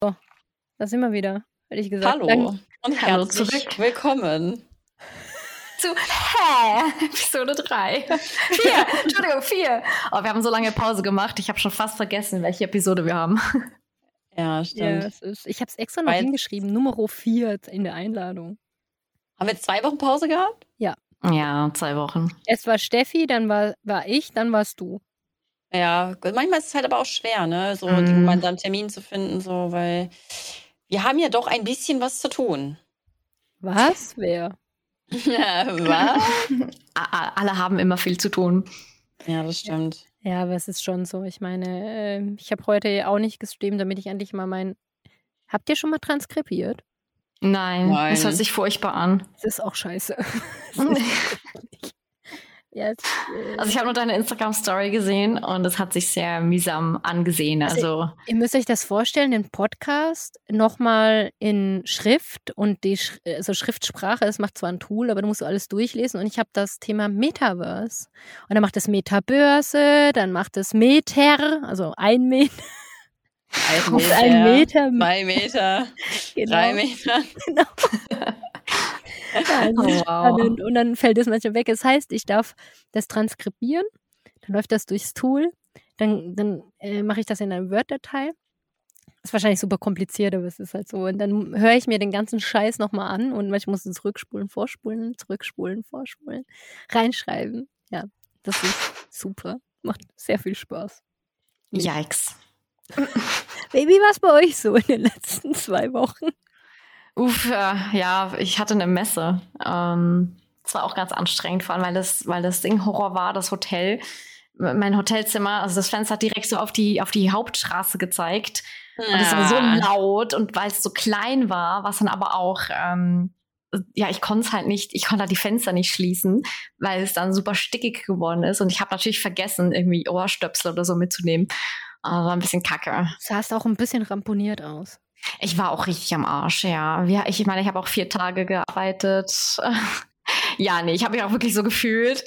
Da sind wir wieder, hätte ich gesagt. Hallo Dank- und Hallo herzlich zurück. willkommen. Zu Hä? Episode 3. 4. Entschuldigung, 4. Oh, wir haben so lange Pause gemacht. Ich habe schon fast vergessen, welche Episode wir haben. Ja, Ja, stimmt. es ist, ich habe es extra noch Weil- hingeschrieben, Nummer 4 in der Einladung. Haben wir jetzt zwei Wochen Pause gehabt? Ja, zwei Wochen. Es war Steffi, dann war, war ich, dann warst du. Ja, manchmal ist es halt aber auch schwer, ne, so Mhm. den gemeinsamen Termin zu finden, so, weil wir haben ja doch ein bisschen was zu tun. Was? Wer? was? Alle haben immer viel zu tun. Ja, das stimmt. Ja, aber es ist schon so. Ich meine, äh, ich habe heute auch nicht gestreamt, damit ich endlich mal mein. Habt ihr schon mal transkribiert? Nein, Nein. das hört sich furchtbar an. Das ist auch scheiße. Ist- ja, es, äh, Also ich habe nur deine Instagram-Story gesehen und es hat sich sehr mühsam angesehen. Also Ihr müsst euch das vorstellen, den Podcast nochmal in Schrift und die Sch also Schriftsprache, es macht zwar ein Tool, aber du musst alles durchlesen und ich habe das Thema Metaverse. Und dann macht es Metabörse, dann macht es Meter, also ein Meter, Ein und ein Meter. zwei Meter, genau, drei Meter. Ja, Oh, wow. Und dann fällt es manchmal weg. Das heißt, ich darf das transkribieren, dann läuft das durchs Tool, dann, dann äh, mache ich das in einer Word-Datei. Ist wahrscheinlich super kompliziert, aber es ist halt so. Und dann höre ich mir den ganzen Scheiß nochmal an und manchmal muss ich zurückspulen, vorspulen, zurückspulen, vorspulen, reinschreiben. Ja, das ist super. Macht sehr viel Spaß. yikes. Baby, was bei euch so in den letzten zwei Wochen? Uff, äh, ja, ich hatte eine Messe. Ähm, es war auch ganz anstrengend, vor allem weil das, weil das Ding Horror war, das Hotel. Mein Hotelzimmer, also das Fenster hat direkt so auf die, auf die Hauptstraße gezeigt. Und es war so laut und weil es so klein war, es dann aber auch, ähm, ja, ich konnte es halt nicht, ich konnte halt die Fenster nicht schließen, weil es dann super stickig geworden ist. Und ich habe natürlich vergessen, irgendwie Ohrstöpsel oder so mitzunehmen. Aber war ein bisschen kacke. Du sahst auch ein bisschen ramponiert aus. Ich war auch richtig am Arsch, ja. ja ich meine, ich habe auch vier Tage gearbeitet. ja, nee, ich habe mich auch wirklich so gefühlt.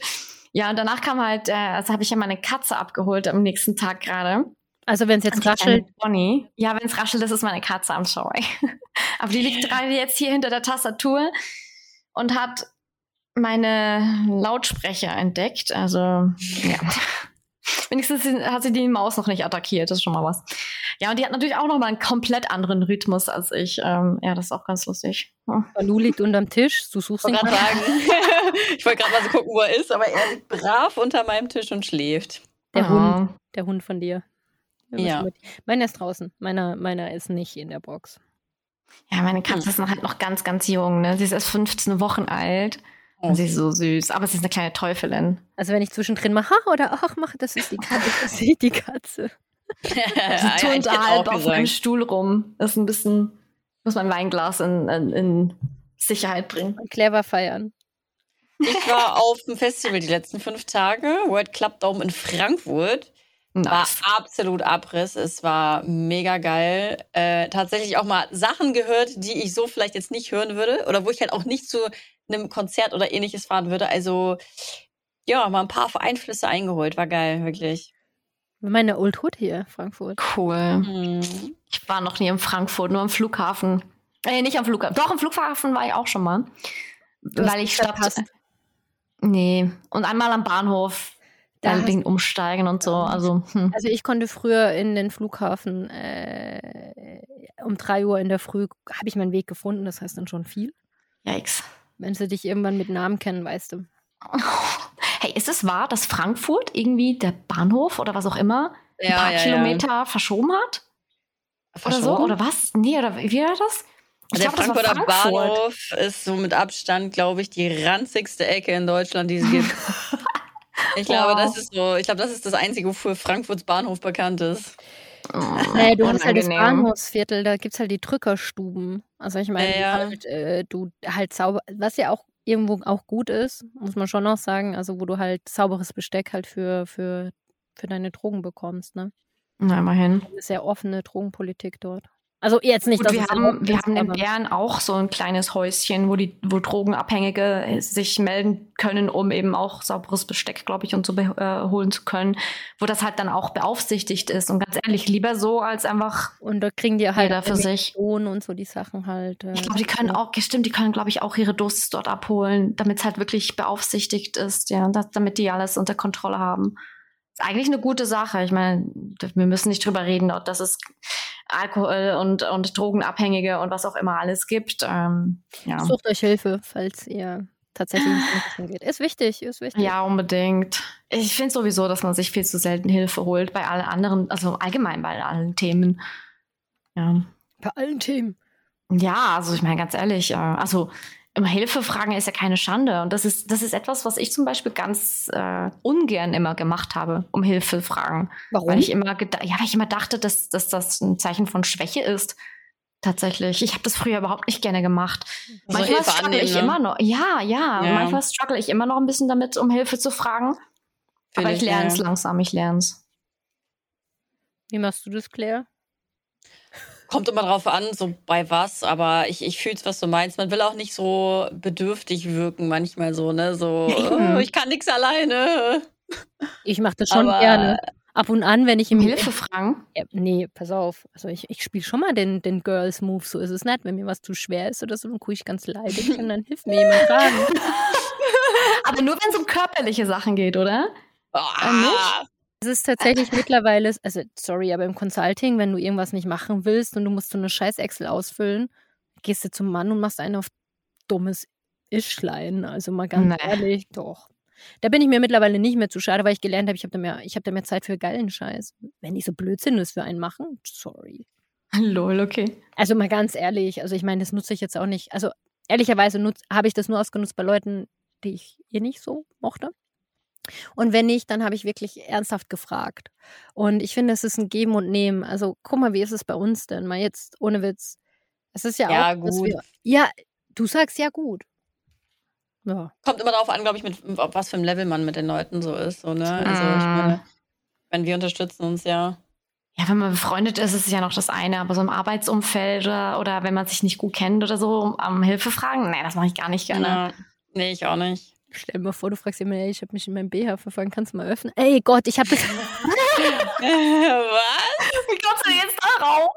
Ja, und danach kam halt, äh, also habe ich ja meine Katze abgeholt am nächsten Tag gerade. Also wenn es jetzt raschelt, Bonnie. Ja, wenn es raschelt, das ist meine Katze, I'm sorry. Aber die liegt gerade jetzt hier hinter der Tastatur und hat meine Lautsprecher entdeckt. Also, ja. Wenigstens hat sie die Maus noch nicht attackiert, das ist schon mal was. Ja, und die hat natürlich auch noch mal einen komplett anderen Rhythmus als ich. Ähm, ja, das ist auch ganz lustig. Hm. Balu liegt unterm Tisch, du suchst ihn sagen, ich wollte gerade mal so gucken, wo er ist, aber er liegt brav unter meinem Tisch und schläft. Der Ah. Hund, der Hund von dir. Ja. Meiner ist draußen. Meiner, meiner ist nicht in der Box. Ja, meine Katze ist noch halt noch ganz, ganz jung. Ne? Sie ist erst 15 Wochen alt. Und sie ist so süß. Aber sie ist eine kleine Teufelin. Also wenn ich zwischendrin mache, "Ha", oder ach, mache, das ist die Katze, das ist die Katze. Sie Sie turnt da halb auf meinem Stuhl rum. Das ist ein bisschen, muss mein Weinglas in, in, in Sicherheit bringen. Und clever feiern. Ich war auf dem Festival die letzten fünf Tage, World Club Dome in Frankfurt. War Nice. absolut Abriss. Es war mega geil. Äh, tatsächlich auch mal Sachen gehört, die ich so vielleicht jetzt nicht hören würde oder wo ich halt auch nicht zu einem Konzert oder ähnliches fahren würde. Also ja, mal ein paar Einflüsse eingeholt. War geil, wirklich. Meine Old Hood hier, Frankfurt. Cool. Mhm. Ich war noch nie in Frankfurt, nur am Flughafen. Äh, nicht am Flughafen. Doch, am Flughafen war ich auch schon mal. Du hast weil ich verpasst. Nee. Und einmal am Bahnhof. Da Da hast- wegen Umsteigen und so. Also, hm. Also ich konnte früher in den Flughafen äh, um drei Uhr in der Früh habe ich meinen Weg gefunden. Das heißt dann schon viel. Yikes. Wenn sie dich irgendwann mit Namen kennen, weißt du. Hey, ist es wahr, dass Frankfurt irgendwie der Bahnhof oder was auch immer ein Ja, paar ja, ja. Kilometer verschoben hat? Oder so? Verschoben? Oder was? Nee, oder wie war das? Ich der glaub, Frankfurter Frankfurt. Bahnhof ist so mit Abstand, glaube ich, die ranzigste Ecke in Deutschland, die es gibt. Ich glaube, das ist so, ich glaube, das ist das Einzige, wofür Frankfurts Bahnhof bekannt ist. Oh, Naja, du hast halt das. Bahnhofsviertel, da gibt es halt die Drückerstuben. Also ich meine, Ja, ja. halt, äh, du halt sauber, was ja auch irgendwo auch gut ist, muss man schon noch sagen, also wo du halt sauberes Besteck halt für, für, für deine Drogen bekommst, ne? Na, immerhin. Eine sehr offene Drogenpolitik dort. Also jetzt nicht, Gut, dass wir haben, wir haben in Bern auch so ein kleines Häuschen, wo die, wo Drogenabhängige sich melden können, um eben auch sauberes Besteck, glaube ich, und so äh, holen zu können, wo das halt dann auch beaufsichtigt ist. Und ganz ehrlich, lieber so als einfach Und da kriegen die halt für sich. Und so die Sachen halt. äh, Ich glaube, die können auch, stimmt, die können, glaube ich, auch ihre Dosis dort abholen, damit es halt wirklich beaufsichtigt ist, ja, das, damit die alles unter Kontrolle haben. Ist eigentlich eine gute Sache. Ich meine, wir müssen nicht drüber reden, dass es Alkohol und, und Drogenabhängige und was auch immer alles gibt. Ähm, ja. Sucht euch Hilfe, falls ihr tatsächlich geht. Ist wichtig, ist wichtig. ja, unbedingt. Ich finde sowieso, dass man sich viel zu selten Hilfe holt bei allen anderen, also allgemein bei allen Themen. Ja. Bei allen Themen. Ja, also ich meine ganz ehrlich, äh, also um Hilfe fragen ist ja keine Schande. Und das ist, das ist etwas, was ich zum Beispiel ganz äh, ungern immer gemacht habe, um Hilfe fragen. Warum? Weil ich immer ja, weil ich immer dachte, dass, dass das ein Zeichen von Schwäche ist. Tatsächlich. Ich habe das früher überhaupt nicht gerne gemacht. So manchmal struggle annehmen, ich ne? immer noch. Ja, ja, Ja. Manchmal struggle ich immer noch ein bisschen damit, um Hilfe zu fragen. Fühl Aber ich lerne es ja. langsam, ich lerne es. Wie machst du das, Claire? Kommt immer drauf an, so bei was, aber ich, ich fühl's, was du meinst. Man will auch nicht so bedürftig wirken, manchmal so, ne? So, oh, ich kann nichts alleine. Ich mache das schon Aber- gerne. Ab und an, wenn ich im Um Hilfe fragen? Ja, nee, pass auf. Also ich, ich spiele schon mal den, den Girls Move, so ist es nicht. Wenn mir was zu schwer ist oder so, dann gucke ich ganz leidig und dann hilft mir jemand fragen. Aber nur wenn es um körperliche Sachen geht, oder? Nicht? Es ist tatsächlich mittlerweile, also sorry, aber im Consulting, wenn du irgendwas nicht machen willst und du musst so eine scheiß Excel ausfüllen, gehst du zum Mann und machst einen auf dummes Ischlein. Also mal ganz Nee. ehrlich, doch. Da bin ich mir mittlerweile nicht mehr zu schade, weil ich gelernt habe, ich habe da, mehr- ich hab da mehr Zeit für geilen Scheiß. Wenn die so Blödsinn ist für einen machen, sorry. Lol, okay. Also mal ganz ehrlich, also ich meine, das nutze ich jetzt auch nicht. Also ehrlicherweise habe ich das nur ausgenutzt bei Leuten, die ich eh nicht so mochte. Und wenn nicht, dann habe ich wirklich ernsthaft gefragt. Und ich finde, es ist ein Geben und Nehmen. Also guck mal, wie ist es bei uns denn? Mal jetzt ohne Witz. Es ist ja, Ja, auch, gut. wir. Ja, du sagst ja gut. Ja. Kommt immer darauf an, glaube ich, mit auf was für einem Level man mit den Leuten so ist. So, ne? Also ich Mm. meine, wenn wir unterstützen uns ja. Ja, wenn man befreundet ist, ist es ja noch das eine, aber so im Arbeitsumfeld oder, oder wenn man sich nicht gut kennt oder so, um, um Hilfe fragen, nee, das mache ich gar nicht gerne. Ja. Nee, ich auch nicht. Stell dir mal vor, du fragst jemanden, ey, ich habe mich in meinem BH verfangen, kannst du mal öffnen? Ey Gott, ich habe das, was? Wie kommst du jetzt da raus?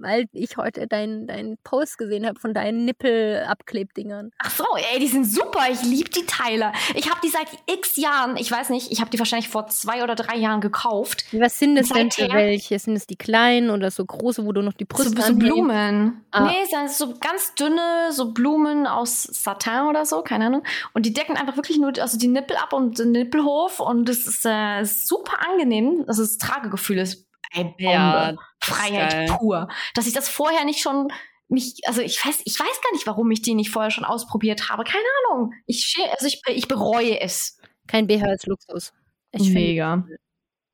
Weil ich heute deinen deinen Post gesehen habe von deinen Nippelabklebdingern. Ach so, ey, die sind super. Ich liebe die Teile. Ich habe die seit x Jahren, ich weiß nicht, ich habe die wahrscheinlich vor zwei oder drei Jahren gekauft. Was sind das denn für welche? Sind es die kleinen oder so große, wo du noch die So, Brüste so anhebst? Blumen. Ah. Nee, das ist so ganz dünne, so Blumen aus Satin oder so, keine Ahnung. Und die decken einfach wirklich nur also die Nippel ab und den Nippelhof und das ist äh, super angenehm. Also das Tragegefühl ist ey, Bombe. Ja, Freiheit geil. pur. Dass ich das vorher nicht schon mich, also ich weiß, ich weiß gar nicht, warum ich die nicht vorher schon ausprobiert habe. Keine Ahnung. Ich, also ich, ich bereue es. Kein BH als Luxus. Ich finde, Mega.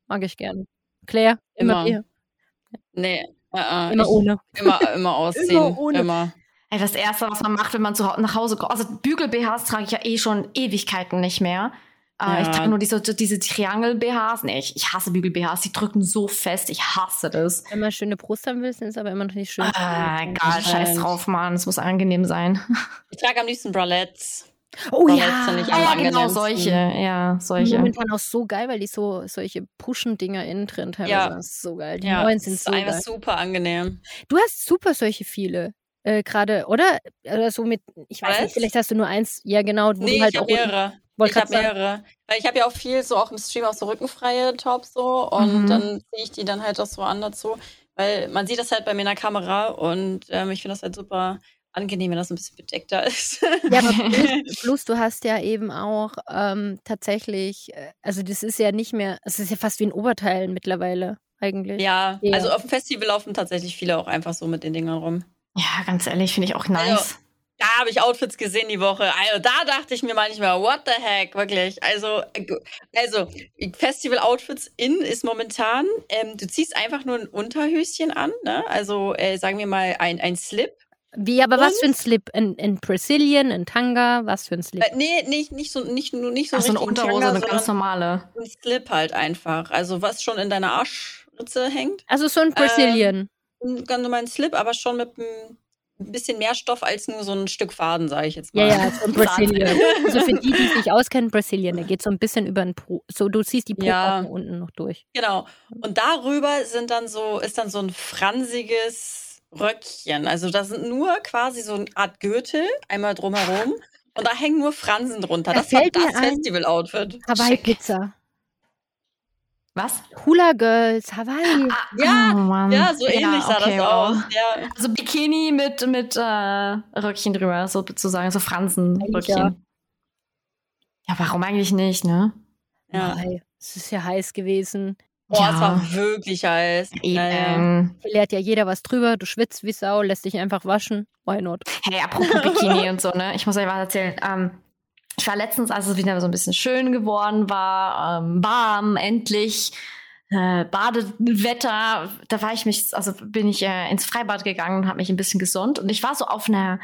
mag ich gerne. Claire, immer, Immer. BH. Nee. äh, äh, Immer ich, ohne. Immer, immer ausziehen. Immer ohne. Immer. Ey, das erste, was man macht, wenn man zu, nach Hause kommt, also Bügel-BHs trage ich ja eh schon Ewigkeiten nicht mehr. Äh, Ich Ja. trage nur diese, diese Triangel-BHs. Nee, ich, ich hasse Bügel-BHs. Die drücken so fest. Ich hasse das. Wenn man schöne Brust haben will, sind es aber immer noch nicht schön. Ah, egal, scheiß drauf, Mann. Es muss angenehm sein. Ich trage am liebsten Bralettes. Oh ja, finde ich Ja, am ja, genau, solche. Ja, Die solche. momentan auch so geil, weil die so solche Pushen-Dinger innen drin teilweise. Ja. Das ist so geil. Die Ja, neuen das sind ist so geil. super angenehm. Du hast super solche viele. Äh, Gerade, oder? Oder so mit, ich weiß Was? nicht, vielleicht hast du nur eins. Ja, genau. Wo Nee, du halt ich auch habe mehrere. Ich habe mehrere. Weil ich habe ja auch viel so auch im Stream auch so rückenfreie Tops so und Mhm. dann ziehe ich die dann halt auch so an dazu. Weil man sieht das halt bei mir in der Kamera und ähm, ich finde das halt super angenehm, wenn das ein bisschen bedeckter ist. Ja, aber plus, plus du hast ja eben auch ähm, tatsächlich, äh, also das ist ja nicht mehr, es ist ja fast wie ein Oberteil mittlerweile eigentlich. ja, Ja. also auf dem Festival laufen tatsächlich viele auch einfach so mit den Dingern rum. Ja, ganz ehrlich, finde ich auch nice. Also, Da habe ich Outfits gesehen die Woche. Also da dachte ich mir manchmal, what the heck, wirklich. Also, äh, also Festival-Outfits in ist momentan, ähm, du ziehst einfach nur ein Unterhöschen an, ne? Also äh, sagen wir mal ein, ein Slip. Wie, aber was Und- für ein Slip? Ein, ein Brazilian, ein Tanga, was für ein Slip? Äh, nee, nicht, nicht so, nicht, nur nicht so Ach, so eine Unterhose, Tanga, eine ganz normale. ein Slip halt einfach. Also was schon in deiner Arschritze hängt. Also so ein Brazilian. einen ganz normalen Slip, aber schon mit einem ein bisschen mehr Stoff als nur so ein Stück Faden, sage ich jetzt mal. Ja, ja, so ein Brazilian. also für die, die sich auskennen, Brazilian, der geht so ein bisschen über den Po. So, du ziehst die Po Ja. unten noch durch. Genau. Und darüber sind dann so, ist dann so ein fransiges Röckchen. Also da sind nur quasi so eine Art Gürtel einmal drumherum. Und da hängen nur Fransen drunter. Da Das war das Festival-Outfit. Hawaii-Pizza. Was? Hula Girls, Hawaii. Ja, oh. Ja, so ähnlich sah okay, das wow. aus. Ja. Also Bikini mit, mit äh, Röckchen drüber, sozusagen, so Eigentlich ja. Fransenröckchen. Ja, warum eigentlich nicht, ne? ja. Es ist ja heiß gewesen. Boah, Ja. es war wirklich heiß. Ja, ja. Eben. Hier lehrt ja jeder was drüber. Du schwitzt wie Sau, lässt dich einfach waschen. Why not? Hey, apropos Bikini und so, ne? Ich muss euch was erzählen. Ähm, ich war letztens, als es wieder so ein bisschen schön geworden war, ähm, warm, endlich, äh, Badewetter, da war ich mich, also bin ich äh, ins Freibad gegangen und habe mich ein bisschen gesonnt. Und ich war so auf einer,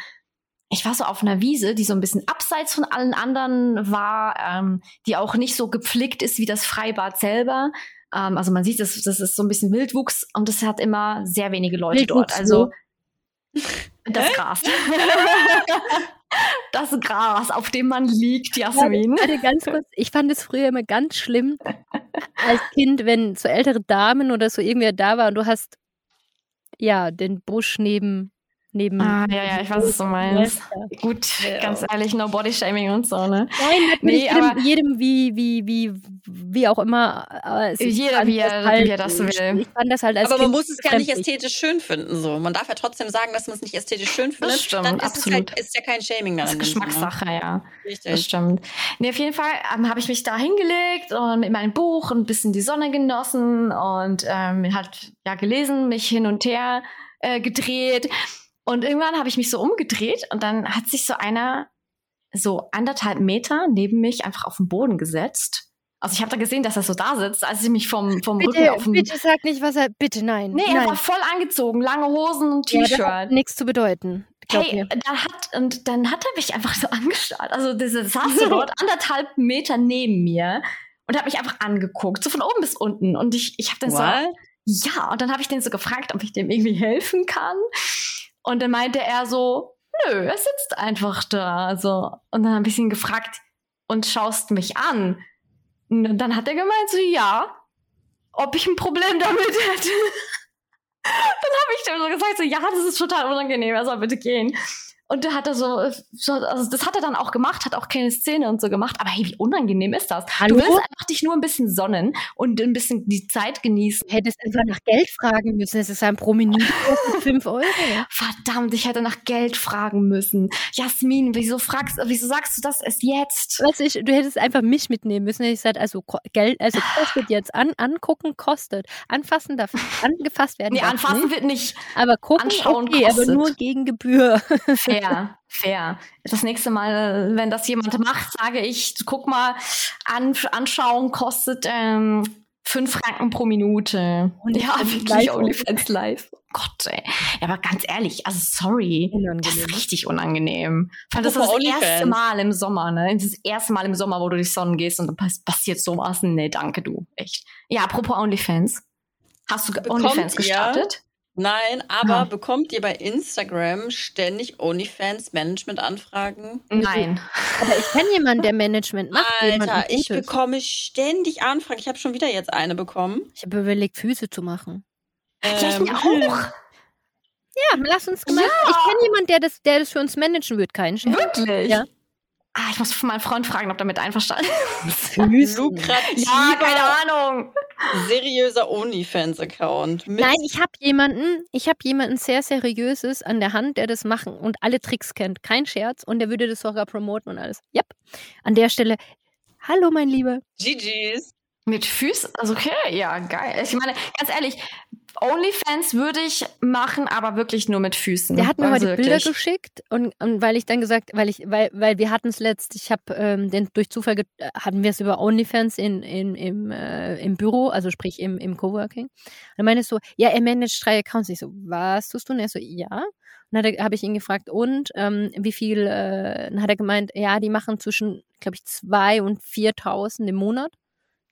ich war so auf einer Wiese, die so ein bisschen abseits von allen anderen war, ähm, die auch nicht so gepflegt ist wie das Freibad selber. Ähm, also man sieht, das, das ist so ein bisschen Wildwuchs und es hat immer sehr wenige Leute dort. Wildwuchs Also wo? das Gras. das Gras, auf dem man liegt, Jasmin. Warte, ganz kurz. Ich fand es früher immer ganz schlimm als Kind, wenn so ältere Damen oder so irgendwer da war und du hast ja den Busch neben neben. Ah, ja, ja, ich weiß, was du meinst. Ja. Gut, Ja. ganz ehrlich, no Body Shaming und so, ne? Nein, natürlich Nee, jedem, aber- jedem wie, wie, wie, wie auch immer. ich Jeder, wie das er- halt, wie er das will. Ich fand das halt als Aber man muss es gar nicht ästhetisch schön finden. So. Man darf ja trotzdem sagen, dass man es nicht ästhetisch schön findet. stimmt, Dann ist absolut. es halt, ist ja kein Shaming Das daran. ist Geschmackssache, ja. Das Richtig. stimmt. Nee, auf jeden Fall ähm, habe ich mich da hingelegt und mit meinem Buch ein bisschen die Sonne genossen und ähm, halt ja gelesen, mich hin und her äh, gedreht. Und irgendwann habe ich mich so umgedreht und dann hat sich so einer so anderthalb Meter neben mich einfach auf den Boden gesetzt. Also ich habe da gesehen, dass er so da sitzt, als ich mich vom, vom Rücken Bitte, auf den... bitte sag nicht, was er. Bitte, nein. Nee, er nein. war voll angezogen, lange Hosen und ja, T-Shirt. hat nichts zu bedeuten. Hey, mir. da hat, und dann hat er mich einfach so angestarrt. Also, das das saß so dort anderthalb Meter neben mir und hat mich einfach angeguckt, so von oben bis unten. Und ich, ich habe dann What? so, ja, und dann habe ich den so gefragt, ob ich dem irgendwie helfen kann. Und dann meinte er so, nö, er sitzt einfach da. So. Und dann habe ich ihn gefragt, und schaust mich an. Und dann hat er gemeint, so, ja, ob ich ein Problem damit hätte. Dann habe ich dem so gesagt, so, ja, das ist total unangenehm, er soll bitte gehen. Und da hat er so, so, also das hat er dann auch gemacht, hat auch keine Szene und so gemacht. Aber hey, wie unangenehm ist das? Hallo? Du willst einfach dich nur ein bisschen sonnen und ein bisschen die Zeit genießen. Du hättest einfach nach Geld fragen müssen. Es ist ein pro Minute kostet 5 Euro. Verdammt, ich hätte nach Geld fragen müssen. Jasmin, wieso fragst, wieso sagst du das erst jetzt? Weißt du, ich, du hättest einfach mich mitnehmen müssen. Ich gesagt, also Geld, also kostet jetzt an, angucken kostet. Anfassen darf angefasst werden. Nee, anfassen nicht, wird nicht aber gucken anschauen okay, kostet. aber nur gegen Gebühr. fair. Fair. Das nächste Mal, wenn das jemand macht, sage ich, guck mal, an, anschauen kostet ähm, fünf Franken pro Minute. ja, OnlyFans wirklich. OnlyFans live. Oh Gott, ey. Ja, aber ganz ehrlich, also sorry. Das Unangenehm. ist richtig unangenehm. Fand das war Apropos das erste OnlyFans. Mal im Sommer, ne? Das erste Mal im Sommer, wo du dich sonnen gehst und dann pass passiert sowas. Nee, danke du. Echt. Ja, apropos OnlyFans. Hast du Bekommt OnlyFans gestartet? Nein, aber Ah. bekommt ihr bei Instagram ständig OnlyFans-Management-Anfragen? Nein. Aber ich kenne jemanden, der Management macht. Alter, ich bekomme ständig Anfragen. Ich habe schon wieder jetzt eine bekommen. Ich habe überlegt, Füße zu machen. Ja, ich Ähm, auch. Ja, lass uns gemeinsam. Ich kenne jemanden, der das, der das für uns managen wird, kein Scherz. Wirklich? Ja. Ah, ich muss von meinem Freund fragen, ob er mit einverstanden ist. Lukrativer, ja, keine Ahnung. Seriöser OnlyFans-Account. Nein, ich habe jemanden, ich habe jemanden sehr seriöses an der Hand, der das machen und alle Tricks kennt. Kein Scherz. Und der würde das sogar promoten und alles. Yep. An der Stelle, hallo mein Lieber. GG's. Mit Füßen? Also okay, ja, geil. Ich meine, ganz ehrlich, OnlyFans würde ich machen, aber wirklich nur mit Füßen. Der hat mir Also heute Bilder geschickt und, und weil ich dann gesagt, weil ich, weil, weil wir hatten es letzt, ich habe ähm, den durch Zufall äh, hatten wir es über OnlyFans in, in, im, äh, im Büro, also sprich im, im Coworking. Und dann meinte so, ja, er managt drei Accounts. Ich so, was tust du? Und er so, ja. Und dann habe ich ihn gefragt, und ähm, wie viel? Äh, dann hat er gemeint, ja, die machen zwischen, glaube ich, zwei und 4.000 im Monat.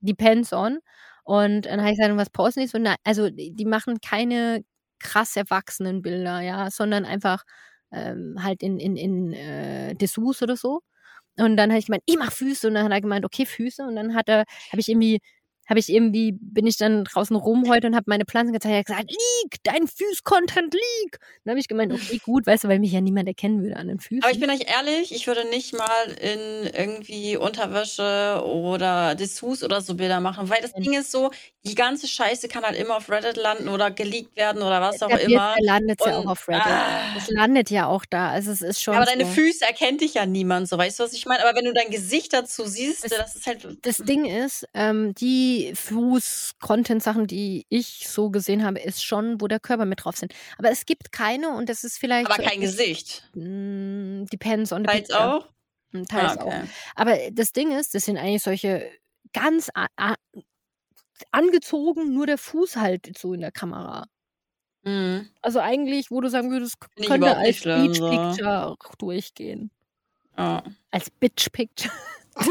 Depends on. Und dann habe ich gesagt, was posten die so? Na, also die machen keine krass erwachsenen Bilder, ja, sondern einfach ähm, halt in, in, in äh, Dessous oder so. Und dann habe ich gemeint, ich mach Füße. Und dann hat er gemeint, okay, Füße. Und dann hat er, habe ich irgendwie habe ich irgendwie, bin ich dann draußen rum heute und habe meine Pflanzen gezeigt, hat gesagt, Leak, dein Füß-Content leak. Dann habe ich gemeint, okay, gut, weißt du, weil mich ja niemand erkennen würde an den Füßen. Aber ich bin euch ehrlich, ich würde nicht mal in irgendwie Unterwäsche oder Dessous oder so Bilder machen, weil das Ding ist so, die ganze Scheiße kann halt immer auf Reddit landen oder geleakt werden oder was auch immer. Der landet ja auch auf Reddit. Ah. Das landet ja auch da. Also es ist schon. Aber deine so. Füße erkennt dich ja niemand, so weißt du, was ich meine? Aber wenn du dein Gesicht dazu siehst, Das- das ist halt. Das Ding ist, ähm, die Fuß-Content-Sachen, die ich so gesehen habe, ist schon, wo der Körper mit drauf sind. Aber es gibt keine und das ist vielleicht. aber so kein Gesicht. Mm, Depends on the Teils picture. auch. Mm, Teils Ah, auch. okay. Aber das Ding ist, das sind eigentlich solche ganz angezogen, nur der Fuß halt so in der Kamera. Mhm. Also eigentlich, wo du sagen würdest, könnte als Beach so. Picture auch durchgehen. Ja. Als Bitch Picture.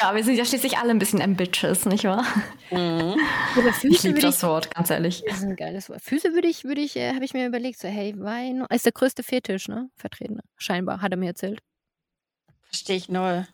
Ja, wir sind ja schließlich alle ein bisschen ambitious, nicht wahr? Mhm. Aber Ich Füße liebe würde ich, das Wort, ganz ehrlich. das ist ein geiles Wort. Füße würde ich, würde ich, äh, habe ich mir überlegt, so, hey, Wein ist der größte Fetisch, ne? Vertreten. Scheinbar, hat er mir erzählt. Verstehe ich null.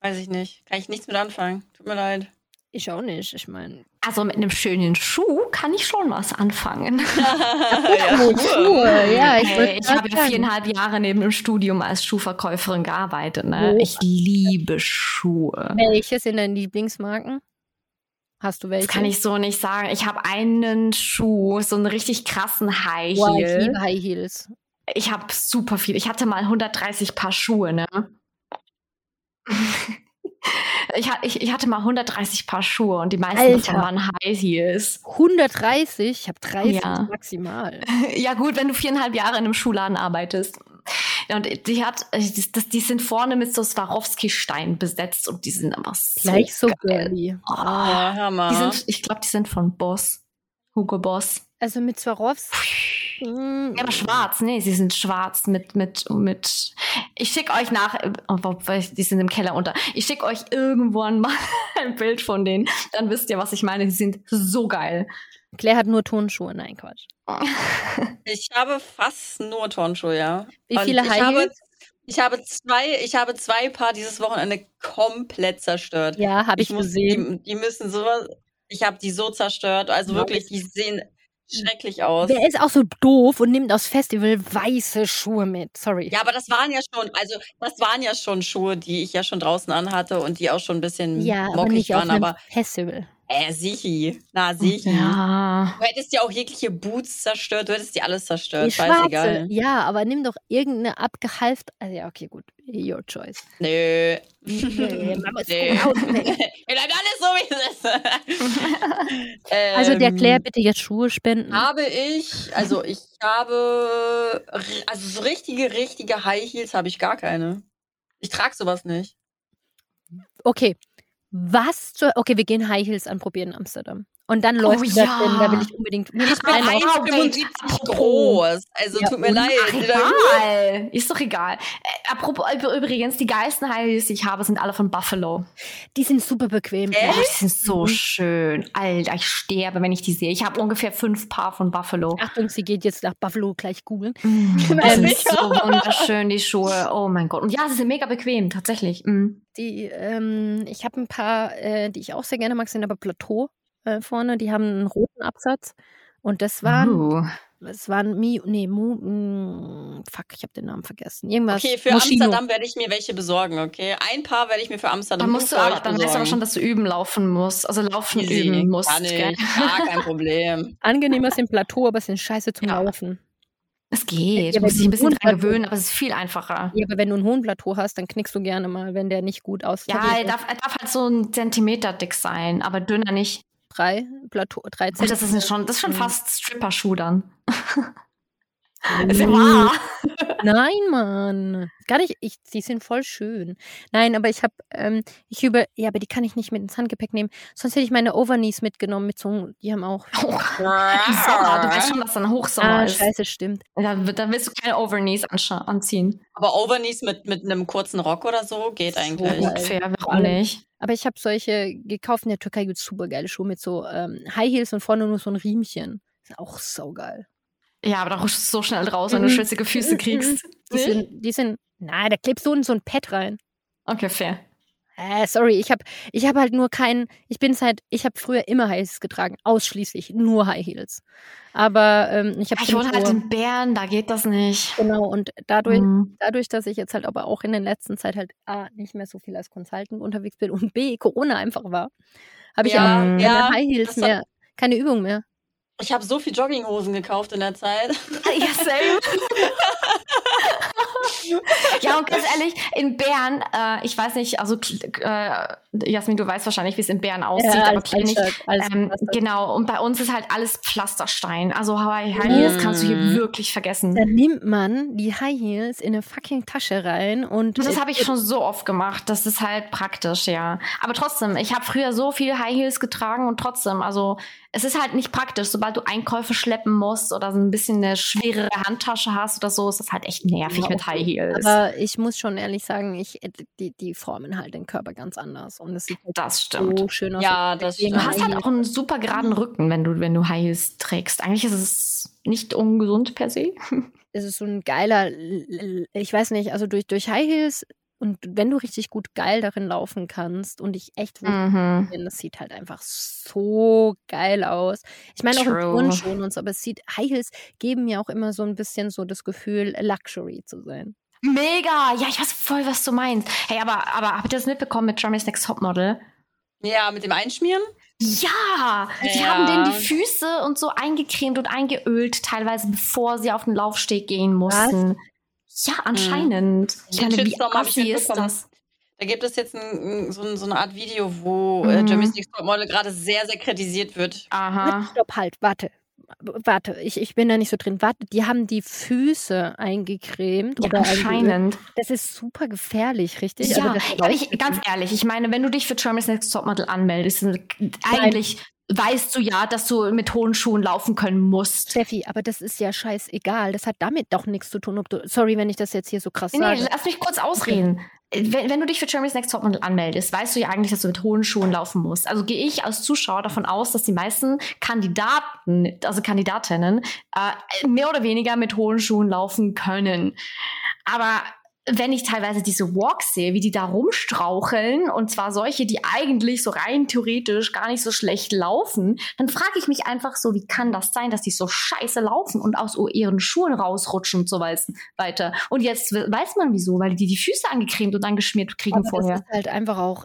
Weiß ich nicht. Kann ich nichts mit anfangen. Tut mir leid. Ich auch nicht. Ich meine, Also mit einem schönen Schuh kann ich schon was anfangen. ja, Schuhe, ja, ich Hey, ich habe ja sagen. viereinhalb Jahre neben dem Studium als Schuhverkäuferin gearbeitet. Ne? Oh. Ich liebe Schuhe. welche sind deine Lieblingsmarken? Hast du welche? Das kann ich so nicht sagen. Ich habe einen Schuh, so einen richtig krassen High Boah, ich Heel. liebe High Heels. Ich habe super viel. Ich hatte mal 130 Paar Schuhe, ne? ich, ich, ich hatte mal 130 Paar Schuhe und die meisten Alter. davon waren High Heels. 130? Ich habe 30 Ja. maximal. Ja gut, wenn du viereinhalb Jahre in einem Schuhladen arbeitest. Und die hat, die, das, die sind vorne mit so Swarovski-Stein besetzt und die sind einfach so Gleich so geil. girly. Oh, Ja, Hammer. die sind, ich glaube, die sind von Boss. Hugo Boss. Also mit Swarovski. Mm, Ja, aber schwarz, nee, sie sind schwarz mit, mit, mit. Ich schicke euch nach, oh, die sind im Keller unter. Ich schicke euch irgendwann mal ein Bild von denen. Dann wisst ihr, was ich meine. Die sind so geil. Claire hat nur Tonschuhe. Nein, Quatsch. Ich habe fast nur Turnschuhe, ja. Wie Und viele ich High habe, Heels? ich habe zwei, ich habe zwei Paar dieses Wochenende komplett zerstört. Ja, habe ich, muss, gesehen. Die, die müssen sowas. Ich habe die so zerstört. Also Ja, wirklich, die sehen schrecklich aus. Wer ist auch so doof und nimmt aufs Festival weiße Schuhe mit? Sorry. Ja, aber das waren ja schon, also das waren ja schon Schuhe, die ich ja schon draußen anhatte und die auch schon ein bisschen Ja, aber mockig nicht auf waren. einem Aber Festival. Äh, sichi. Na, sichi. Ja. Du hättest ja auch jegliche Boots zerstört, du hättest die alles zerstört. Die. Scheißegal. Ja, aber nimm doch irgendeine abgehalft. Also ja, okay, gut. Your choice. Nö. Nee, man muss Nee. gut. Wir bleiben alles so, wie es ist. Also der Ähm, Claire bitte jetzt Schuhe spenden. Habe ich, also ich habe, also so richtige, richtige High Heels habe ich gar keine. Ich trage sowas nicht. Okay. Was zur. Okay, wir gehen High Heels anprobieren in Amsterdam. Und dann läuft Oh das ja. hin, da will ich unbedingt. Ich bin einmal- Ah, wait, 1,75 apropos. groß. Also Ja, tut mir leid. Ach, egal. Ist doch egal. Äh, apropos, üb- übrigens, die geilsten High Heels, die ich habe, sind alle von Buffalo. Die sind super bequem. Echt? Oh, die sind so Mhm. schön. Alter, ich sterbe, wenn ich die sehe. Ich habe ungefähr fünf Paar von Buffalo. Achtung, sie geht jetzt nach Buffalo gleich googeln. Mir die sind so wunderschön, die Schuhe. Oh mein Gott. Und ja, sie sind mega bequem, tatsächlich. Mm. Die, ähm, ich habe ein paar, äh, die ich auch sehr gerne mag, sind aber Plateau äh, vorne. Die haben einen roten Absatz. Und das waren, Uh. das waren Mi, nee, Mu, mm, fuck, ich habe den Namen vergessen. Irgendwas. Okay, für Moschino. Amsterdam werde ich mir welche besorgen, okay? Ein paar werde ich mir für Amsterdam Dann musst du aber, dann weißt du aber schon, dass du üben laufen musst. Also laufen Easy, üben musst. Kann gell? ich, gar kein Problem. Angenehmer sind Plateau, aber sind scheiße zum Ja. Laufen. Es geht. Ja, du musst dich ein bisschen dran gewöhnen, aber es ist viel einfacher. Ja, aber wenn du einen hohen Plateau hast, dann knickst du gerne mal, wenn der nicht gut aussieht. Ja, er darf, er darf halt so ein Zentimeter dick sein, aber dünner nicht. Drei Plateau, drei Gut, das ist schon, das ist schon fast Stripper-Schuh dann. Ist ja wahr. Nein, Mann. Gar nicht. Ich, die sind voll schön. Nein, aber ich habe, ähm, ich über, ja, aber die kann ich nicht mit ins Handgepäck nehmen. Sonst hätte ich meine Overknees mitgenommen mit so, die haben auch. Oh, Im Sommer, du weißt schon, dass dann Hochsommer Ah, ist. scheiße, stimmt. Dann, dann willst du keine Overknees anziehen. Aber Overknees mit, mit einem kurzen Rock oder so geht So eigentlich. Ungefähr, warum nicht? Aber ich habe solche gekauft. In der Türkei gibt es super geile Schuhe mit so ähm, High Heels und vorne nur so ein Riemchen. Ist auch saugeil. Ja, aber da rutschst du so schnell raus, wenn du Mhm. schwitzige Füße Mhm, kriegst. Die sind, die sind, na, da klebst du in so ein Pad rein. Okay, fair. Äh, sorry, ich habe ich hab halt nur keinen, ich bin seit, ich habe früher immer High Heels getragen, ausschließlich nur High Heels. Aber ähm, ich habe Ich wohne halt in Bern, da geht das nicht. genau und dadurch, Mhm. dadurch, dass ich jetzt halt aber auch in der letzten Zeit halt A, nicht mehr so viel als Consultant unterwegs bin und B, Corona einfach war, habe ich Ja, auch keine ja, High Heels mehr, keine Übung mehr. Ich habe so viel Jogginghosen gekauft in der Zeit. Ja, same. ja, und ganz ehrlich, in Bern, äh, ich weiß nicht, also äh, Jasmin, du weißt wahrscheinlich, wie es in Bern aussieht, aber als kenne ich. Ähm, genau, und bei uns ist halt alles Pflasterstein. Also Hawaii High Heels kannst du hier wirklich vergessen. Da nimmt man die High Heels in eine fucking Tasche rein und Und das habe ich schon so oft gemacht. Das ist halt praktisch, ja. Aber trotzdem, ich habe früher so viel High Heels getragen und trotzdem, also es ist halt nicht praktisch. Sobald du Einkäufe schleppen musst oder so ein bisschen eine schwerere Handtasche hast oder so, ist das halt echt nervig Ja, mit. High Heels. Aber ich muss schon ehrlich sagen, ich, äh, die, die formen halt den Körper ganz anders. Und es sieht halt das stimmt. so schön aus. Ja, das bequemen Du stimmt. hast halt auch einen super geraden Rücken, wenn du, wenn du High Heels trägst. Eigentlich ist es nicht ungesund per se. es ist so ein geiler, ich weiß nicht, also durch, durch High Heels und wenn du richtig gut geil darin laufen kannst und ich echt Mhm. bin, das sieht halt einfach so geil aus. Ich meine auch True. Turnschuhen und so, aber es sieht, High Heels geben mir auch immer so ein bisschen so das Gefühl, Luxury zu sein. Mega! Ja, ich weiß voll, was du meinst. Hey, aber, aber habt ihr das mitbekommen mit Jeremy's Next Topmodel? Ja, mit dem Einschmieren? Ja, die Ja. haben denen die Füße und so eingecremt und eingeölt, teilweise bevor sie auf den Laufsteg gehen mussten. Ja, anscheinend. Ich Den meine, wie ich assi ist das? Da gibt es jetzt ein, so, ein, so eine Art Video, wo äh, Mhm. Jeremy's Next Topmodel gerade sehr, sehr kritisiert wird. Aha. Stopp, halt, warte. Warte, ich, ich bin da nicht so drin. Warte, die haben die Füße eingecremt. Ja, oder anscheinend. Das ist super gefährlich, richtig? Ja, Also ich, ganz ehrlich, ich meine, wenn du dich für Jeremy's Next Topmodel anmeldest, dann eigentlich weißt du ja, dass du mit hohen Schuhen laufen können musst. Steffi, aber das ist ja scheißegal. Das hat damit doch nichts zu tun, ob du. Sorry, wenn ich das jetzt hier so krass Nee, nee, sage. lass mich kurz ausreden. Wenn, wenn du dich für Jeremy's Next Topmodel anmeldest, weißt du ja eigentlich, dass du mit hohen Schuhen laufen musst. Also gehe ich als Zuschauer davon aus, dass die meisten Kandidaten, also Kandidatinnen, äh, mehr oder weniger mit hohen Schuhen laufen können. Aber wenn ich teilweise diese Walks sehe, wie die da rumstraucheln, und zwar solche, die eigentlich so rein theoretisch gar nicht so schlecht laufen, dann frage ich mich einfach so, wie kann das sein, dass die so scheiße laufen und aus ihren Schuhen rausrutschen und so wei- weiter. Und jetzt we- weiß man wieso, weil die die Füße angecremt und angeschmiert kriegen Aber vorher. das ist halt einfach auch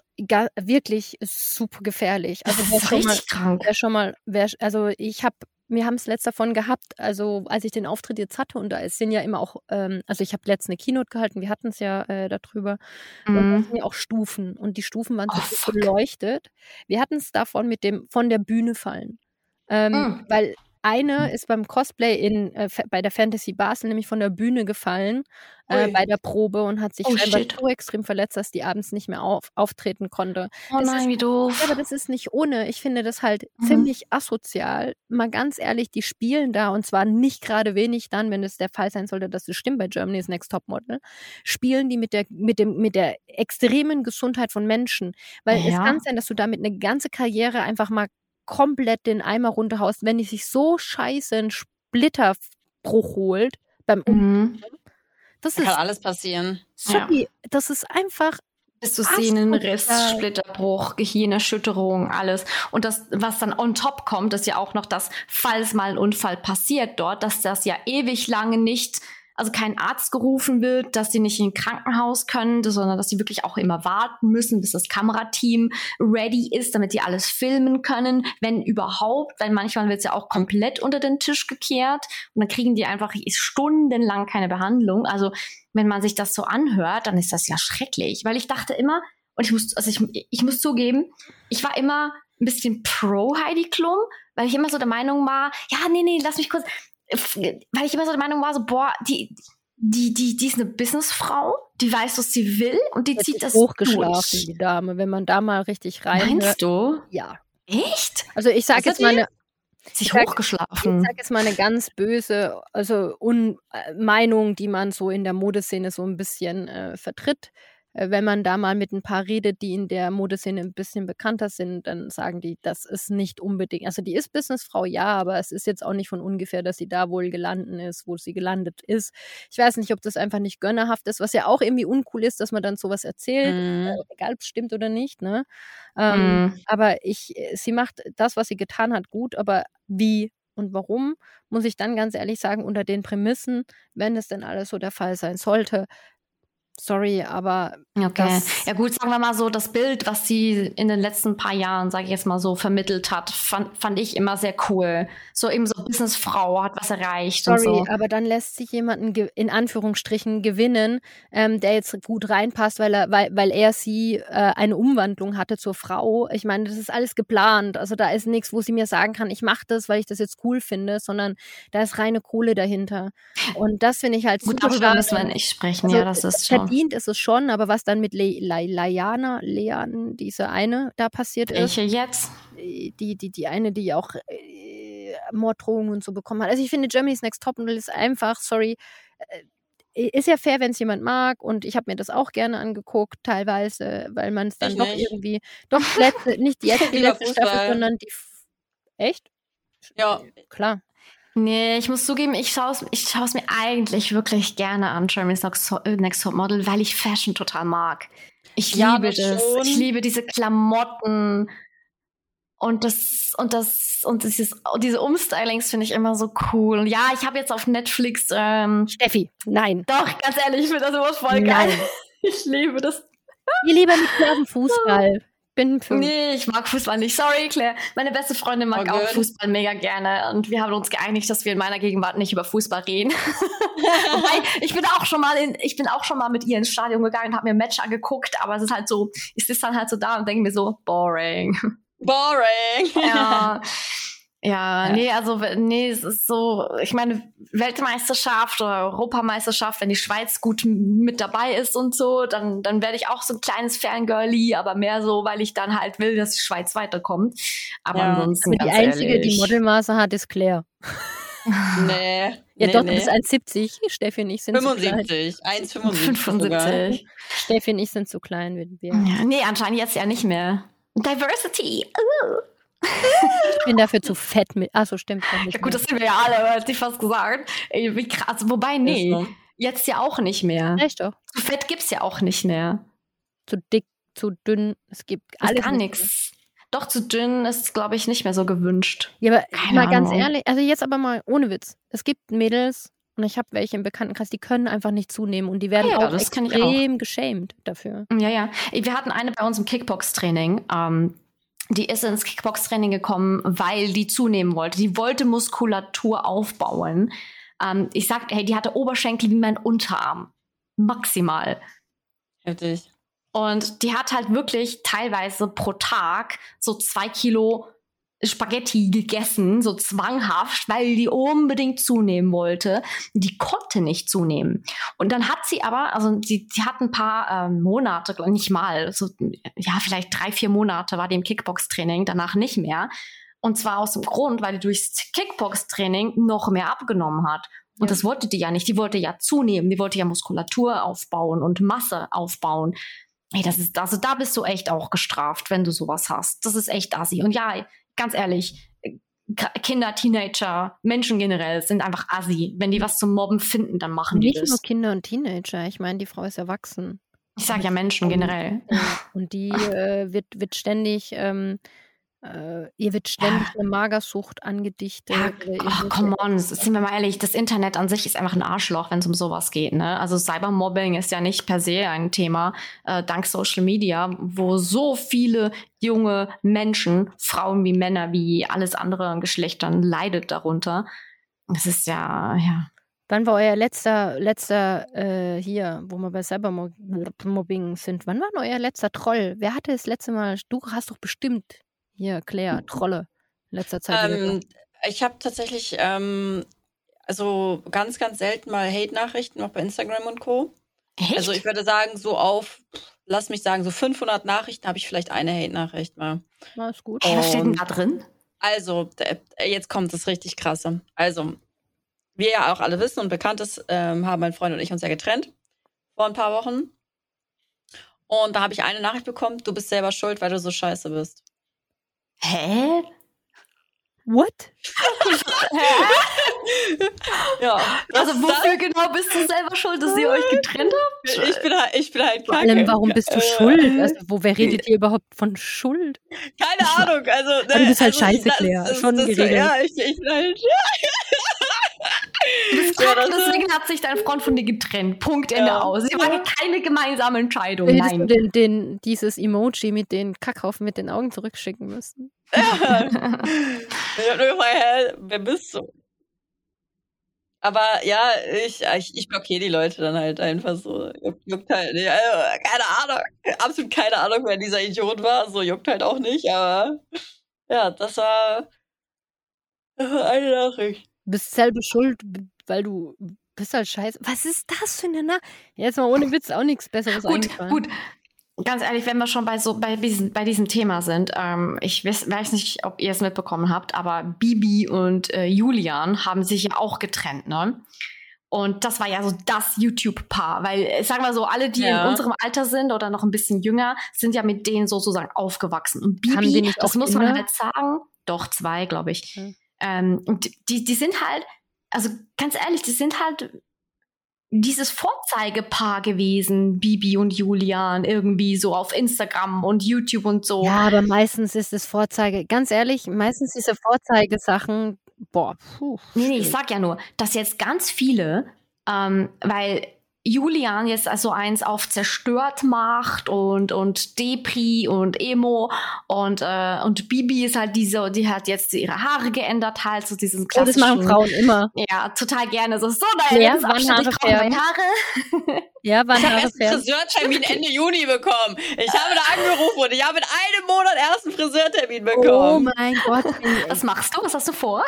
wirklich super gefährlich. Das Also wer ist schon mal, richtig krank. wer schon mal, wer, also ich habe, wir haben es letzt davon gehabt, also als ich den Auftritt jetzt hatte und da ist- sind ja immer auch, ähm, also ich habe letztens eine Keynote gehalten, wir hatten es ja äh, darüber und da Mhm. sind ja auch Stufen und die Stufen waren Oh, beleuchtet. Wir hatten es davon mit dem von der Bühne fallen, ähm, Mm. weil eine ist beim Cosplay in, äh, bei der Fantasy Basel nämlich von der Bühne gefallen äh, bei der Probe und hat sich Oh, scheinbar shit. so extrem verletzt, dass die abends nicht mehr auf, auftreten konnte. Oh das nein, wie Ja, doof. aber das ist nicht ohne. Ich finde das halt Mhm. ziemlich asozial. Mal ganz ehrlich, die spielen da und zwar nicht gerade wenig dann, wenn es der Fall sein sollte, dass es stimmt bei Germany's Next Topmodel, spielen die mit der, mit dem, mit der extremen Gesundheit von Menschen. Weil es Ja. kann sein, dass du damit eine ganze Karriere einfach mal komplett den Eimer runterhaust, wenn die sich so scheiße einen Splitterbruch holt beim. Mhm. Das Da ist, kann alles passieren. sorry, das ist einfach Bis zu. Sehnenriss, Splitterbruch, Gehirnerschütterung, alles. Und das, was dann on top kommt, ist ja auch noch das, falls mal ein Unfall passiert dort, dass das ja ewig lange nicht, also kein Arzt gerufen wird, dass sie nicht in ein Krankenhaus können, sondern dass sie wirklich auch immer warten müssen, bis das Kamerateam ready ist, damit die alles filmen können, wenn überhaupt, weil manchmal wird es ja auch komplett unter den Tisch gekehrt und dann kriegen die einfach stundenlang keine Behandlung. Also wenn man sich das so anhört, dann ist das ja schrecklich, weil ich dachte immer, und ich muss, also ich, ich muss zugeben, ich war immer ein bisschen pro Heidi Klum, weil ich immer so der Meinung war, ja, nee, nee, lass mich kurz, weil ich immer so der Meinung war, so, boah, die, die, die, die ist eine Businessfrau, die weiß, was sie will und die jetzt zieht das hochgeschlafen, durch. die Dame. Wenn man da mal richtig rein Meinst du? ja. Echt? Also ich sage jetzt mal eine, Sich Ich sag- ich hochgeschlafen. sag jetzt mal eine ganz böse, also Un äh, Meinung, die man so in der Modeszene so ein bisschen äh, vertritt. Äh, wenn man da mal mit ein paar redet, die in der Modeszene ein bisschen bekannter sind, dann sagen die, das ist nicht unbedingt, also die ist Businessfrau, ja, aber es ist jetzt auch nicht von ungefähr, dass sie da wohl gelandet ist, wo sie gelandet ist. Ich weiß nicht, ob das einfach nicht gönnerhaft ist, was ja auch irgendwie uncool ist, dass man dann sowas erzählt, Mhm. äh, egal ob es stimmt oder nicht, ne? Ähm, Mhm. Aber ich, äh, sie macht das, was sie getan hat, gut, aber wie und warum, muss ich dann ganz ehrlich sagen, unter den Prämissen, wenn es denn alles so der Fall sein sollte, sorry, aber Okay. Ja gut, sagen wir mal so, das Bild, was sie in den letzten paar Jahren, sage ich jetzt mal so, vermittelt hat, fand, fand ich immer sehr cool. So eben so Businessfrau, hat was erreicht sorry, und so. aber dann lässt sich jemanden in Anführungsstrichen gewinnen, ähm, der jetzt gut reinpasst, weil er, weil, weil er sie äh, eine Umwandlung hatte zur Frau. Ich meine, das ist alles geplant. Also da ist nichts, wo sie mir sagen kann, ich mache das, weil ich das jetzt cool finde, sondern da ist reine Kohle dahinter. Und das finde ich halt Gut, super darüber schade. müssen wir nicht sprechen. Also, ja, das ist schon. Verdient ist es schon, aber was dann mit Le Le Leana, Lean, diese eine da passiert ist, Welche jetzt? die, die, die eine, die auch äh, Morddrohungen und so bekommen hat. Also ich finde, Germany's Next Topmodel ist einfach, sorry, äh, ist ja fair, wenn es jemand mag und ich habe mir das auch gerne angeguckt, teilweise, weil man es dann Ich doch nicht. irgendwie, doch letzte, nicht die, jetzt die letzte Staffel, sondern die, echt? Ja, Klar. Nee, ich muss zugeben, ich schaue es ich schau's mir eigentlich wirklich gerne an, Next, Top- äh, Next Top Model, weil ich Fashion total mag. Ich Ja, liebe das schon. Ich liebe diese Klamotten und das und das und dieses, diese Umstylings finde ich immer so cool. Und ja, ich habe jetzt auf Netflix ähm, Steffi, nein. doch ganz ehrlich, ich finde das immer voll geil. Nein. Ich liebe das. Ihr lieber mit Fußball. Bin für Nee, ich mag Fußball nicht. Sorry, Claire. Meine beste Freundin mag Oh, auch good. Fußball mega gerne. Und wir haben uns geeinigt, dass wir in meiner Gegenwart nicht über Fußball reden. Wobei, ich bin auch schon mal in, ich bin auch schon mal mit ihr ins Stadion gegangen und habe mir ein Match angeguckt, aber es ist halt so, ich sitze dann halt so da und denke mir so, boring. boring. ja. Ja, Ja. nee, also nee, es ist so, ich meine, Weltmeisterschaft oder Europameisterschaft, wenn die Schweiz gut mit dabei ist und so, dann, dann werde ich auch so ein kleines Fangirlie, aber mehr so, weil ich dann halt will, dass die Schweiz weiterkommt. Aber Ja. ansonsten. aber die ganz einzige, die ehrlich. Modelmaße hat, ist Claire. Nee. Ja, nee, doch, nee. du bist 1,70. Steffi und ich sind zu klein. 75. 1,75. sogar. 75. Steffi und ich sind zu klein. Wir, wir. Ja, nee, anscheinend jetzt ja nicht mehr. Diversity. Uh. Ich bin dafür zu fett mit. Achso, stimmt. Ja gut, mehr. das sind wir ja alle, hätte ich fast gesagt. Ey, wie krass. Wobei, nee, so. jetzt ja auch nicht mehr. Echt doch. Zu fett gibt's ja auch nicht mehr. Zu dick, zu dünn. Es gibt Ist alles. gar nicht nichts. Doch zu dünn ist, glaube ich, nicht mehr so gewünscht. Ja, aber Keine mal ganz Ahnung. ehrlich, also jetzt aber mal ohne Witz. Es gibt Mädels, und ich habe welche im Bekanntenkreis, die können einfach nicht zunehmen und die werden Ja, auch das ich auch. extrem geschämt dafür. Ja, ja. Wir hatten eine bei uns im Kickbox-Training. Ähm, die ist ins Kickbox-Training gekommen, weil die zunehmen wollte. Die wollte Muskulatur aufbauen. Ähm, ich sagte, hey, die hatte Oberschenkel wie mein Unterarm. Maximal. Heftig. Und die hat halt wirklich teilweise pro Tag so zwei Kilo Spaghetti gegessen, so zwanghaft, weil die unbedingt zunehmen wollte. Die konnte nicht zunehmen. Und dann hat sie aber, also sie, sie hat ein paar ähm, Monate, nicht mal, so, ja, vielleicht drei, vier Monate war die im Kickbox-Training, danach nicht mehr. Und zwar aus dem Grund, weil die durchs Kickbox-Training noch mehr abgenommen hat. Und Ja. das wollte die ja nicht. Die wollte ja zunehmen. Die wollte ja Muskulatur aufbauen und Masse aufbauen. Ey, das ist, also da bist du echt auch gestraft, wenn du sowas hast. Das ist echt assi. Und ja, ganz ehrlich, Kinder, Teenager, Menschen generell sind einfach assi. Wenn die was zum Mobben finden, dann machen die Nicht das. nur Kinder und Teenager. Ich meine, die Frau ist erwachsen. Ich sage ja Menschen generell. Und die äh, wird, wird ständig, ähm, äh, ihr wird ständig eine Magersucht angedichtet. Ja, ach, come on, sind wir mal ehrlich, das Internet an sich ist einfach ein Arschloch, wenn es um sowas geht. Ne? Also Cybermobbing ist ja nicht per se ein Thema, äh, dank Social Media, wo so viele junge Menschen, Frauen wie Männer, wie alles andere an Geschlechtern leidet darunter. Das ist ja, ja. Wann war euer letzter, letzter äh, hier, wo wir bei Cybermobbing sind? Wann war denn euer letzter Troll? Wer hatte das letzte Mal? Du hast doch bestimmt hier, Claire, Trolle in letzter Zeit. Ähm, ich habe tatsächlich ähm, also ganz, ganz selten mal Hate-Nachrichten, auch bei Instagram und Co. Echt? Also ich würde sagen, so auf, lass mich sagen, so 500 Nachrichten habe ich vielleicht eine Hate-Nachricht mal. Na, ist gut. hey, was steht denn da drin? Also, d- jetzt kommt das richtig krasse. Also, wie ihr auch alle wissen und bekannt ist, ähm, haben mein Freund und ich uns ja getrennt vor ein paar Wochen. Und da habe ich eine Nachricht bekommen, du bist selber schuld, weil du so scheiße bist. Hä? What? Ja. Also wofür genau bist du selber schuld, dass ihr euch getrennt habt? Ich bin halt, ich bin halt Vor allem, warum bist du Äh, schuld? Also, wo, wer redet hier überhaupt von Schuld? Keine Ahnung, also. Ne, du bist halt also, scheiße, das- Claire, das- schon das, geregelt. Ja, ich, ich bin halt. Ja, deswegen hat sich dein Freund von dir getrennt. Punkt, Ende Ja. aus. Sie war keine gemeinsame Entscheidung. Hättest du Nein. den, den, dieses Emoji mit den Kackhaufen mit den Augen zurückschicken müssen? Ja. Ich hab nur gefragt, hä, wer bist du? Aber ja, ich, ich, ich blockiere die Leute dann halt einfach so. Juckt, juckt halt nicht. Also, keine Ahnung. Absolut keine Ahnung, wer dieser Idiot war. So juckt halt auch nicht, aber ja, das war eine Nachricht. Bist selber schuld, weil du bist halt scheiße. Was ist das für eine Na Jetzt mal ohne Witz auch nichts Besseres gut, eingefallen. gut. Ganz ehrlich, wenn wir schon bei so bei diesem, bei diesem Thema sind, ähm, ich weiß, weiß nicht, ob ihr es mitbekommen habt, aber Bibi und äh, Julian haben sich ja auch getrennt, ne? Und das war ja so das YouTube-Paar, weil, äh, sagen wir so, alle, die Ja. in unserem Alter sind oder noch ein bisschen jünger, sind ja mit denen sozusagen aufgewachsen. Und Bibi, Haben die nicht das muss man halt sagen, doch zwei, glaube ich. Hm. Ähm, und die, die sind halt, also ganz ehrlich, die sind halt dieses Vorzeigepaar gewesen, Bibi und Julian, irgendwie so auf Instagram und YouTube und so. Ja, aber meistens ist es Vorzeige. Ganz ehrlich, meistens diese Vorzeigesachen, boah, puh. Nee, nee, ich sag ja nur, dass jetzt ganz viele, ähm, weil Julian jetzt also eins auf zerstört macht und, und Depri und Emo und, äh, und Bibi ist halt diese, die hat jetzt ihre Haare geändert, halt so diesen Oh, das klassischen. machen Frauen immer. Ja, total gerne. So, so nein, Ja, jetzt wann Abschnitt, ich Haare brauche färben? Haare. Ja, waren Ich habe erst einen. Friseurtermin Ende Juni bekommen. Ich habe da angerufen und ich habe in einem Monat erst einen Friseurtermin Oh bekommen. mein Gott. Was machst du? Was hast du vor?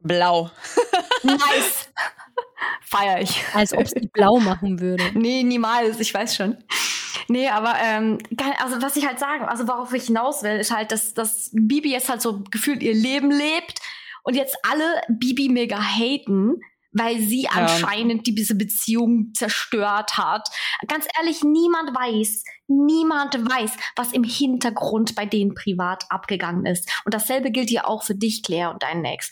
Blau. Nice. Feier ich. Als ob sie blau machen würde. Nee, niemals, ich weiß schon. Nee, aber ähm, also was ich halt sagen, also worauf ich hinaus will, ist halt, dass, dass Bibi jetzt halt so gefühlt ihr Leben lebt und jetzt alle Bibi mega haten, weil sie anscheinend die, diese Beziehung zerstört hat. Ganz ehrlich, niemand weiß, niemand weiß, was im Hintergrund bei denen privat abgegangen ist. Und dasselbe gilt ja auch für dich, Claire, und deinen Ex.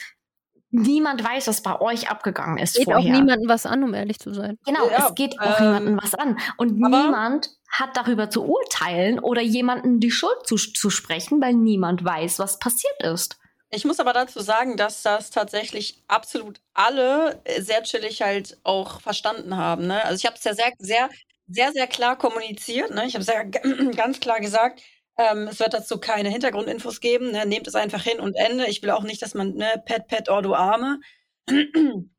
Niemand weiß, was bei euch abgegangen ist Geht auch vorher. niemandem was an, um ehrlich zu sein. Genau, Ja, es geht auch ähm, niemandem was an. Und niemand hat darüber zu urteilen oder jemandem die Schuld zu, zu sprechen, weil niemand weiß, was passiert ist. Ich muss aber dazu sagen, dass das tatsächlich absolut alle sehr chillig halt auch verstanden haben. Ne? Also ich habe es ja sehr, sehr, sehr, sehr klar kommuniziert. Ne? Ich habe sehr ganz klar gesagt, ähm, es wird dazu keine Hintergrundinfos geben. Ne? Nehmt es einfach hin und Ende. Ich will auch nicht, dass man, ne, Pet, Pet, oh du Arme.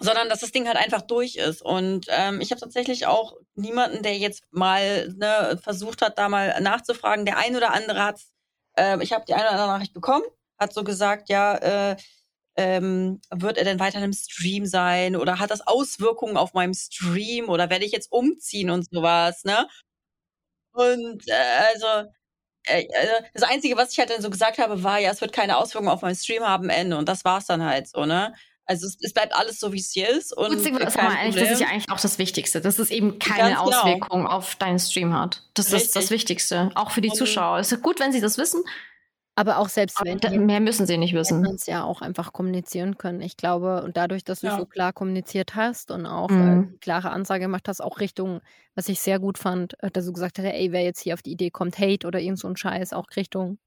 sondern dass das Ding halt einfach durch ist. Und ähm, ich habe tatsächlich auch niemanden, der jetzt mal ne, versucht hat, da mal nachzufragen. Der ein oder andere hat, äh, ich habe die eine oder andere Nachricht bekommen, hat so gesagt, ja, äh, ähm, wird er denn weiter im Stream sein oder hat das Auswirkungen auf meinem Stream oder werde ich jetzt umziehen und sowas, ne? Und äh, also das Einzige, was ich halt dann so gesagt habe, war, ja, es wird keine Auswirkungen auf meinen Stream haben, Ende. Und das war's dann halt so, ne? Also es, es bleibt alles so, wie es hier ist. Und äh, mal kein ehrlich, das ist ja eigentlich auch das Wichtigste, dass es eben keine Ganz genau. Auswirkungen auf deinen Stream hat. Das ist das Richtig. Wichtigste, auch für die Und- Zuschauer. Es ist gut, wenn sie das wissen, Aber auch selbst wenn da- mehr müssen sie nicht wissen. man es ja auch einfach kommunizieren können. Ich glaube, und dadurch, dass du Ja. so klar kommuniziert hast und auch Mhm. äh, klare Ansage gemacht hast, auch Richtung, was ich sehr gut fand, äh, dass du gesagt hast, ey, wer jetzt hier auf die Idee kommt, Hate oder irgend so ein Scheiß, auch Richtung,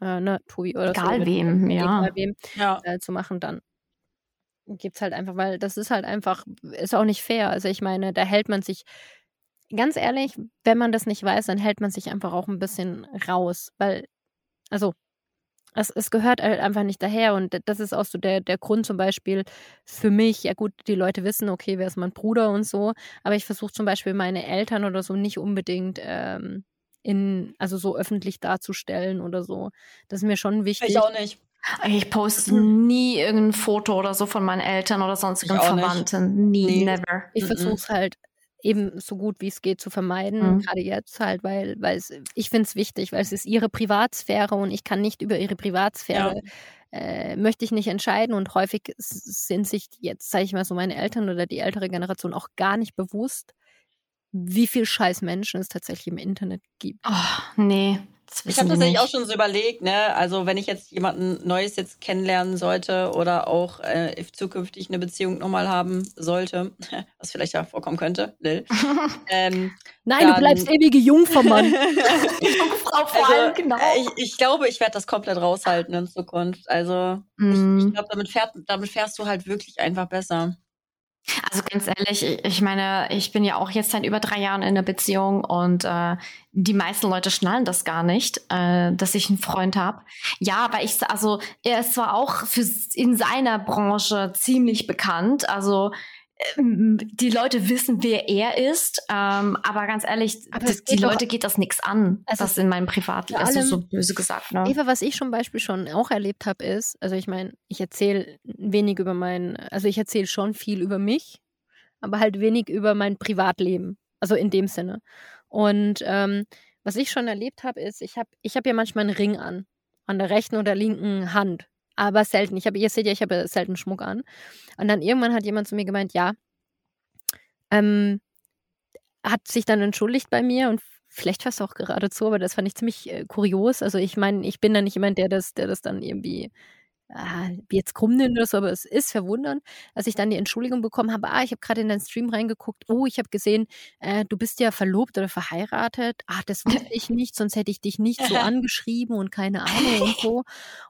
äh, ne, Tobi oder Egal so. wem, ja. Egal wem, Ja. äh, zu machen, dann gibt's halt einfach, weil das ist halt einfach, ist auch nicht fair. Also ich meine, da hält man sich, ganz ehrlich, wenn man das nicht weiß, dann hält man sich einfach auch ein bisschen raus, weil, also es, es gehört halt einfach nicht daher und das ist auch so der, der Grund zum Beispiel für mich, ja gut, die Leute wissen, okay, wer ist mein Bruder und so, aber ich versuche zum Beispiel meine Eltern oder so nicht unbedingt ähm, in, also so öffentlich darzustellen oder so. Das ist mir schon wichtig. Ich auch nicht. Ich poste Mhm. nie irgendein Foto oder so von meinen Eltern oder sonstigen auch nicht. Verwandten. Nie, Nee. never. Ich versuche es halt eben so gut wie es geht zu vermeiden, Mhm. gerade jetzt halt, weil, weil es, ich finde es wichtig, weil es ist ihre Privatsphäre und ich kann nicht über ihre Privatsphäre, äh, möchte ich nicht entscheiden und häufig sind sich jetzt, sage ich mal so, meine Eltern oder die ältere Generation auch gar nicht bewusst, wie viel scheiß Menschen es tatsächlich im Internet gibt. Oh, nee. Ich habe tatsächlich auch schon so überlegt, ne? Also wenn ich jetzt jemanden Neues jetzt kennenlernen sollte oder auch äh, zukünftig eine Beziehung nochmal haben sollte, was vielleicht ja vorkommen könnte, Lil. ähm, Nein, dann, du bleibst ewige Jungfermann. Frau vor also, allem, genau. Ich, ich glaube, ich werde das komplett raushalten in Zukunft. Also mm. ich, ich mhm. glaube, damit, damit fährst du halt wirklich einfach besser. Also ganz ehrlich, ich meine, ich bin ja auch jetzt seit über drei Jahren in einer Beziehung und äh, die meisten Leute schnallen das gar nicht, äh, dass ich einen Freund habe. Ja, aber ich, also er ist zwar auch für in seiner Branche ziemlich bekannt, also die Leute wissen, wer er ist, ähm, aber ganz ehrlich, aber die, die Leute geht das nichts an, also was in meinem Privatleben, also so böse gesagt. Ne? Eva, was ich zum Beispiel schon auch erlebt habe, ist, also ich meine, ich erzähle wenig über mein, also ich erzähle schon viel über mich, aber halt wenig über mein Privatleben, also in dem Sinne. Und ähm, was ich schon erlebt habe, ist, ich habe ich hab ja manchmal einen Ring an, an der rechten oder linken Hand aber selten. Ich habe, ihr seht ja, ich habe selten Schmuck an. Und dann irgendwann hat jemand zu mir gemeint, ja, ähm, hat sich dann entschuldigt bei mir und vielleicht es auch geradezu, aber das fand ich ziemlich äh, kurios. Also ich meine, ich bin da nicht jemand, der das, der das dann irgendwie ah, jetzt krumm oder so, aber es ist verwundernd, als ich dann die Entschuldigung bekommen habe, ah, ich habe gerade in deinen Stream reingeguckt, oh, ich habe gesehen, äh, du bist ja verlobt oder verheiratet. Ach, das wusste ich nicht, sonst hätte ich dich nicht so angeschrieben und keine Ahnung und so.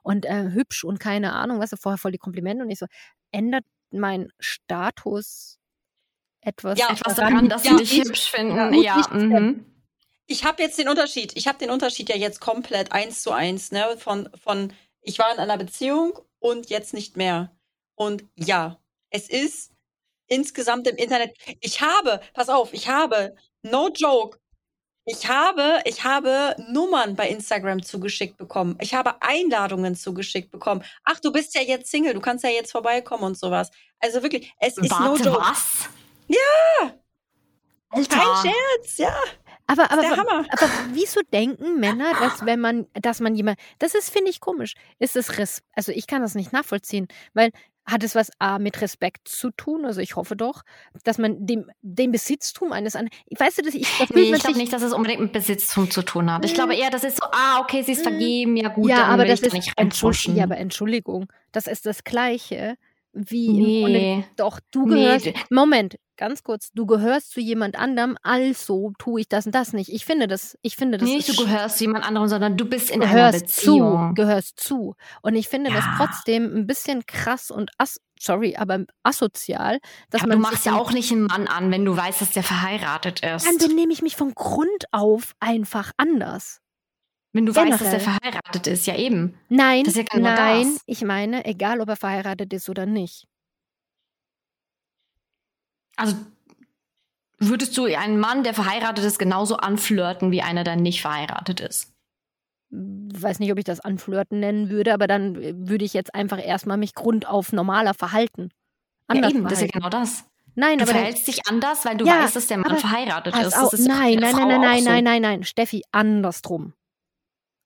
Und äh, hübsch und keine Ahnung, was, vorher voll die Komplimente und ich so, ändert mein Status etwas, ja, etwas daran, dass sie dich hübsch finden. Ja, ja. Mhm. Ich habe jetzt den Unterschied. Ich habe den Unterschied ja jetzt komplett eins zu eins, ne? Von, von ich war in einer Beziehung und jetzt nicht mehr. Und ja, es ist insgesamt im Internet. Ich habe, pass auf, ich habe, no joke, ich habe, ich habe Nummern bei Instagram zugeschickt bekommen. Ich habe Einladungen zugeschickt bekommen. Ach, du bist ja jetzt Single, du kannst ja jetzt vorbeikommen und sowas. Also wirklich, es ist Warte, no joke. was? Ja! Alter. Kein Scherz, ja. Aber, aber, aber, aber wieso denken Männer, dass wenn man, dass man jemand, das ist, finde ich, komisch. Ist es, Res also ich kann das nicht nachvollziehen, weil hat es was A mit Respekt zu tun? Also ich hoffe doch, dass man dem, dem Besitztum eines anderen. Weißt du, dass ich. Das nee, ich glaube nicht, dass es unbedingt mit Besitztum zu tun hat. Ich glaube eher, das ist so, ah, okay, sie ist mhm. vergeben, ja gut, ja, dann aber will das ich ist, da nicht reinpfuschen. Ja, aber Entschuldigung, das ist das Gleiche wie nee. doch du gehörst. Nee. Moment, ganz kurz, du gehörst zu jemand anderem, also tue ich das und das nicht. Ich finde das, ich finde das. Nicht, du gehörst zu jemand anderem, sondern du bist in einer Beziehung. Zu, gehörst zu. Und ich finde ja. das trotzdem ein bisschen krass und as sorry, aber asozial, dass ja, man. Du machst ja auch nicht einen Mann an, wenn du weißt, dass der verheiratet ist. Dann benehme ich mich von Grund auf einfach anders. Wenn du Generell. weißt, dass er verheiratet ist, ja eben. Nein, ja nein, das. ich meine, egal ob er verheiratet ist oder nicht. Also würdest du einen Mann, der verheiratet ist, genauso anflirten wie einer, der nicht verheiratet ist? Weiß nicht, ob ich das anflirten nennen würde, aber dann äh, würde ich jetzt einfach erstmal mich grundauf normaler verhalten. Anders ja, eben, verhalten. das ist ja genau das. Nein, du aber verhältst dich anders, weil du ja, weißt, dass der Mann verheiratet ist. Auch, ist nein, nein, nein, nein, nein, nein, nein, nein, Steffi, andersrum.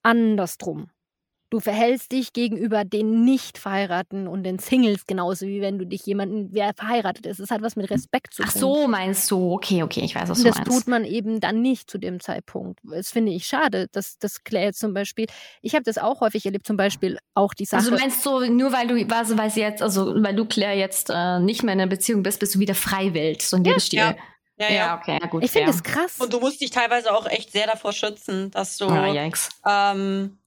Andersrum. Du verhältst dich gegenüber den Nicht-Verheirateten und den Singles genauso, wie wenn du dich jemanden, wer verheiratet ist. Es hat was mit Respekt zu tun. Ach so, meinst du? Okay, okay, ich weiß, was du meinst. Das tut man eben dann nicht zu dem Zeitpunkt. Das finde ich schade. Das, das Claire zum Beispiel, ich habe das auch häufig erlebt, zum Beispiel auch die Sache. Also du meinst so, nur weil du, also weil sie jetzt, also weil du Claire jetzt äh, nicht mehr in einer Beziehung bist, bist du wieder frei wild, so ein ja, Lebensstil. Ja. Ja, ja, okay, ja, gut. Ich finde es krass. Und du musst dich teilweise auch echt sehr davor schützen, dass du ja, ähm,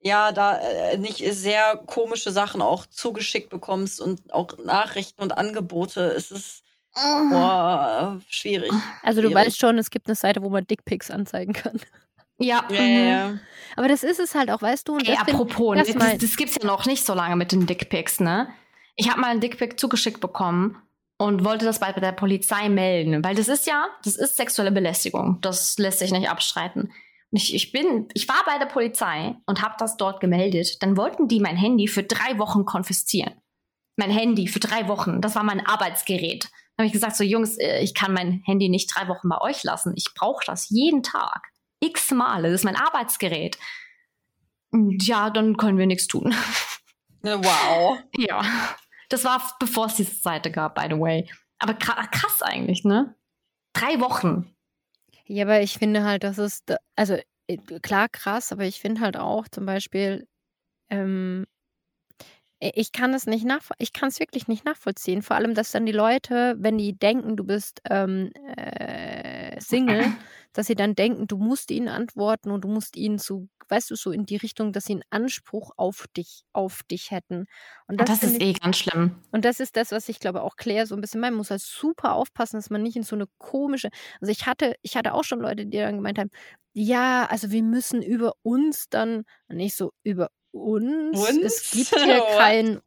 ja, da äh, nicht sehr komische Sachen auch zugeschickt bekommst und auch Nachrichten und Angebote. Es ist oh. boah, schwierig. Also du weißt schon, es gibt eine Seite, wo man Dickpics anzeigen kann. Ja. Ja, ja. Aber das ist es halt auch, weißt du. Und Ey, apropos, das, das, das gibt's ja noch nicht so lange mit den Dickpics, ne? Ich habe mal einen Dickpic zugeschickt bekommen und wollte das bei der Polizei melden, weil das ist ja, das ist sexuelle Belästigung. Das lässt sich nicht abstreiten. Ich, ich bin, ich war bei der Polizei und habe das dort gemeldet. Dann wollten die mein Handy für drei Wochen konfiszieren. Mein Handy für drei Wochen. Das war mein Arbeitsgerät. Dann habe ich gesagt, so Jungs, äh, ich kann mein Handy nicht drei Wochen bei euch lassen. Ich brauche das jeden Tag. X Male. Das ist mein Arbeitsgerät. Ja, dann können wir nichts tun. Wow. ja. Das war bevor es diese Seite gab, by the way. Aber krass eigentlich, ne? Drei Wochen. Ja, aber ich finde halt, das ist, also äh, klar krass, aber ich finde halt auch zum Beispiel, ähm, ich kann es nicht nach, ich kann es wirklich nicht nachvollziehen. Vor allem, dass dann die Leute, wenn die denken, du bist ähm, äh, Single, dass sie dann denken, du musst ihnen antworten und du musst ihnen zu, weißt du, so in die Richtung, dass sie einen Anspruch auf dich, auf dich hätten. Und das, das ist ich, eh ganz schlimm. Und das ist das, was ich glaube auch Claire so ein bisschen meint. Man muss halt super aufpassen, dass man nicht in so eine komische. Also ich hatte, ich hatte auch schon Leute, die dann gemeint haben, ja, also wir müssen über uns dann, nicht so über uns. uns? Es gibt hier kein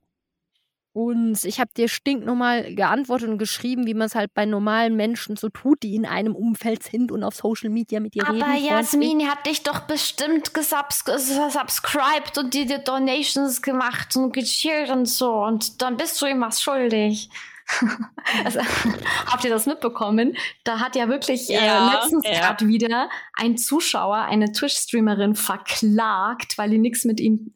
uns. Ich habe dir stinknormal geantwortet und geschrieben, wie man es halt bei normalen Menschen so tut, die in einem Umfeld sind und auf Social Media mit dir Aber reden. Aber Jasmin hat dich doch bestimmt gesubscribed und dir die Donations gemacht und geshared und so. Und dann bist du ihm was schuldig. also, habt ihr das mitbekommen? Da hat ja wirklich äh, ja, äh, letztens ja. gerade wieder ein Zuschauer eine Twitch-Streamerin verklagt, weil die nichts mit ihm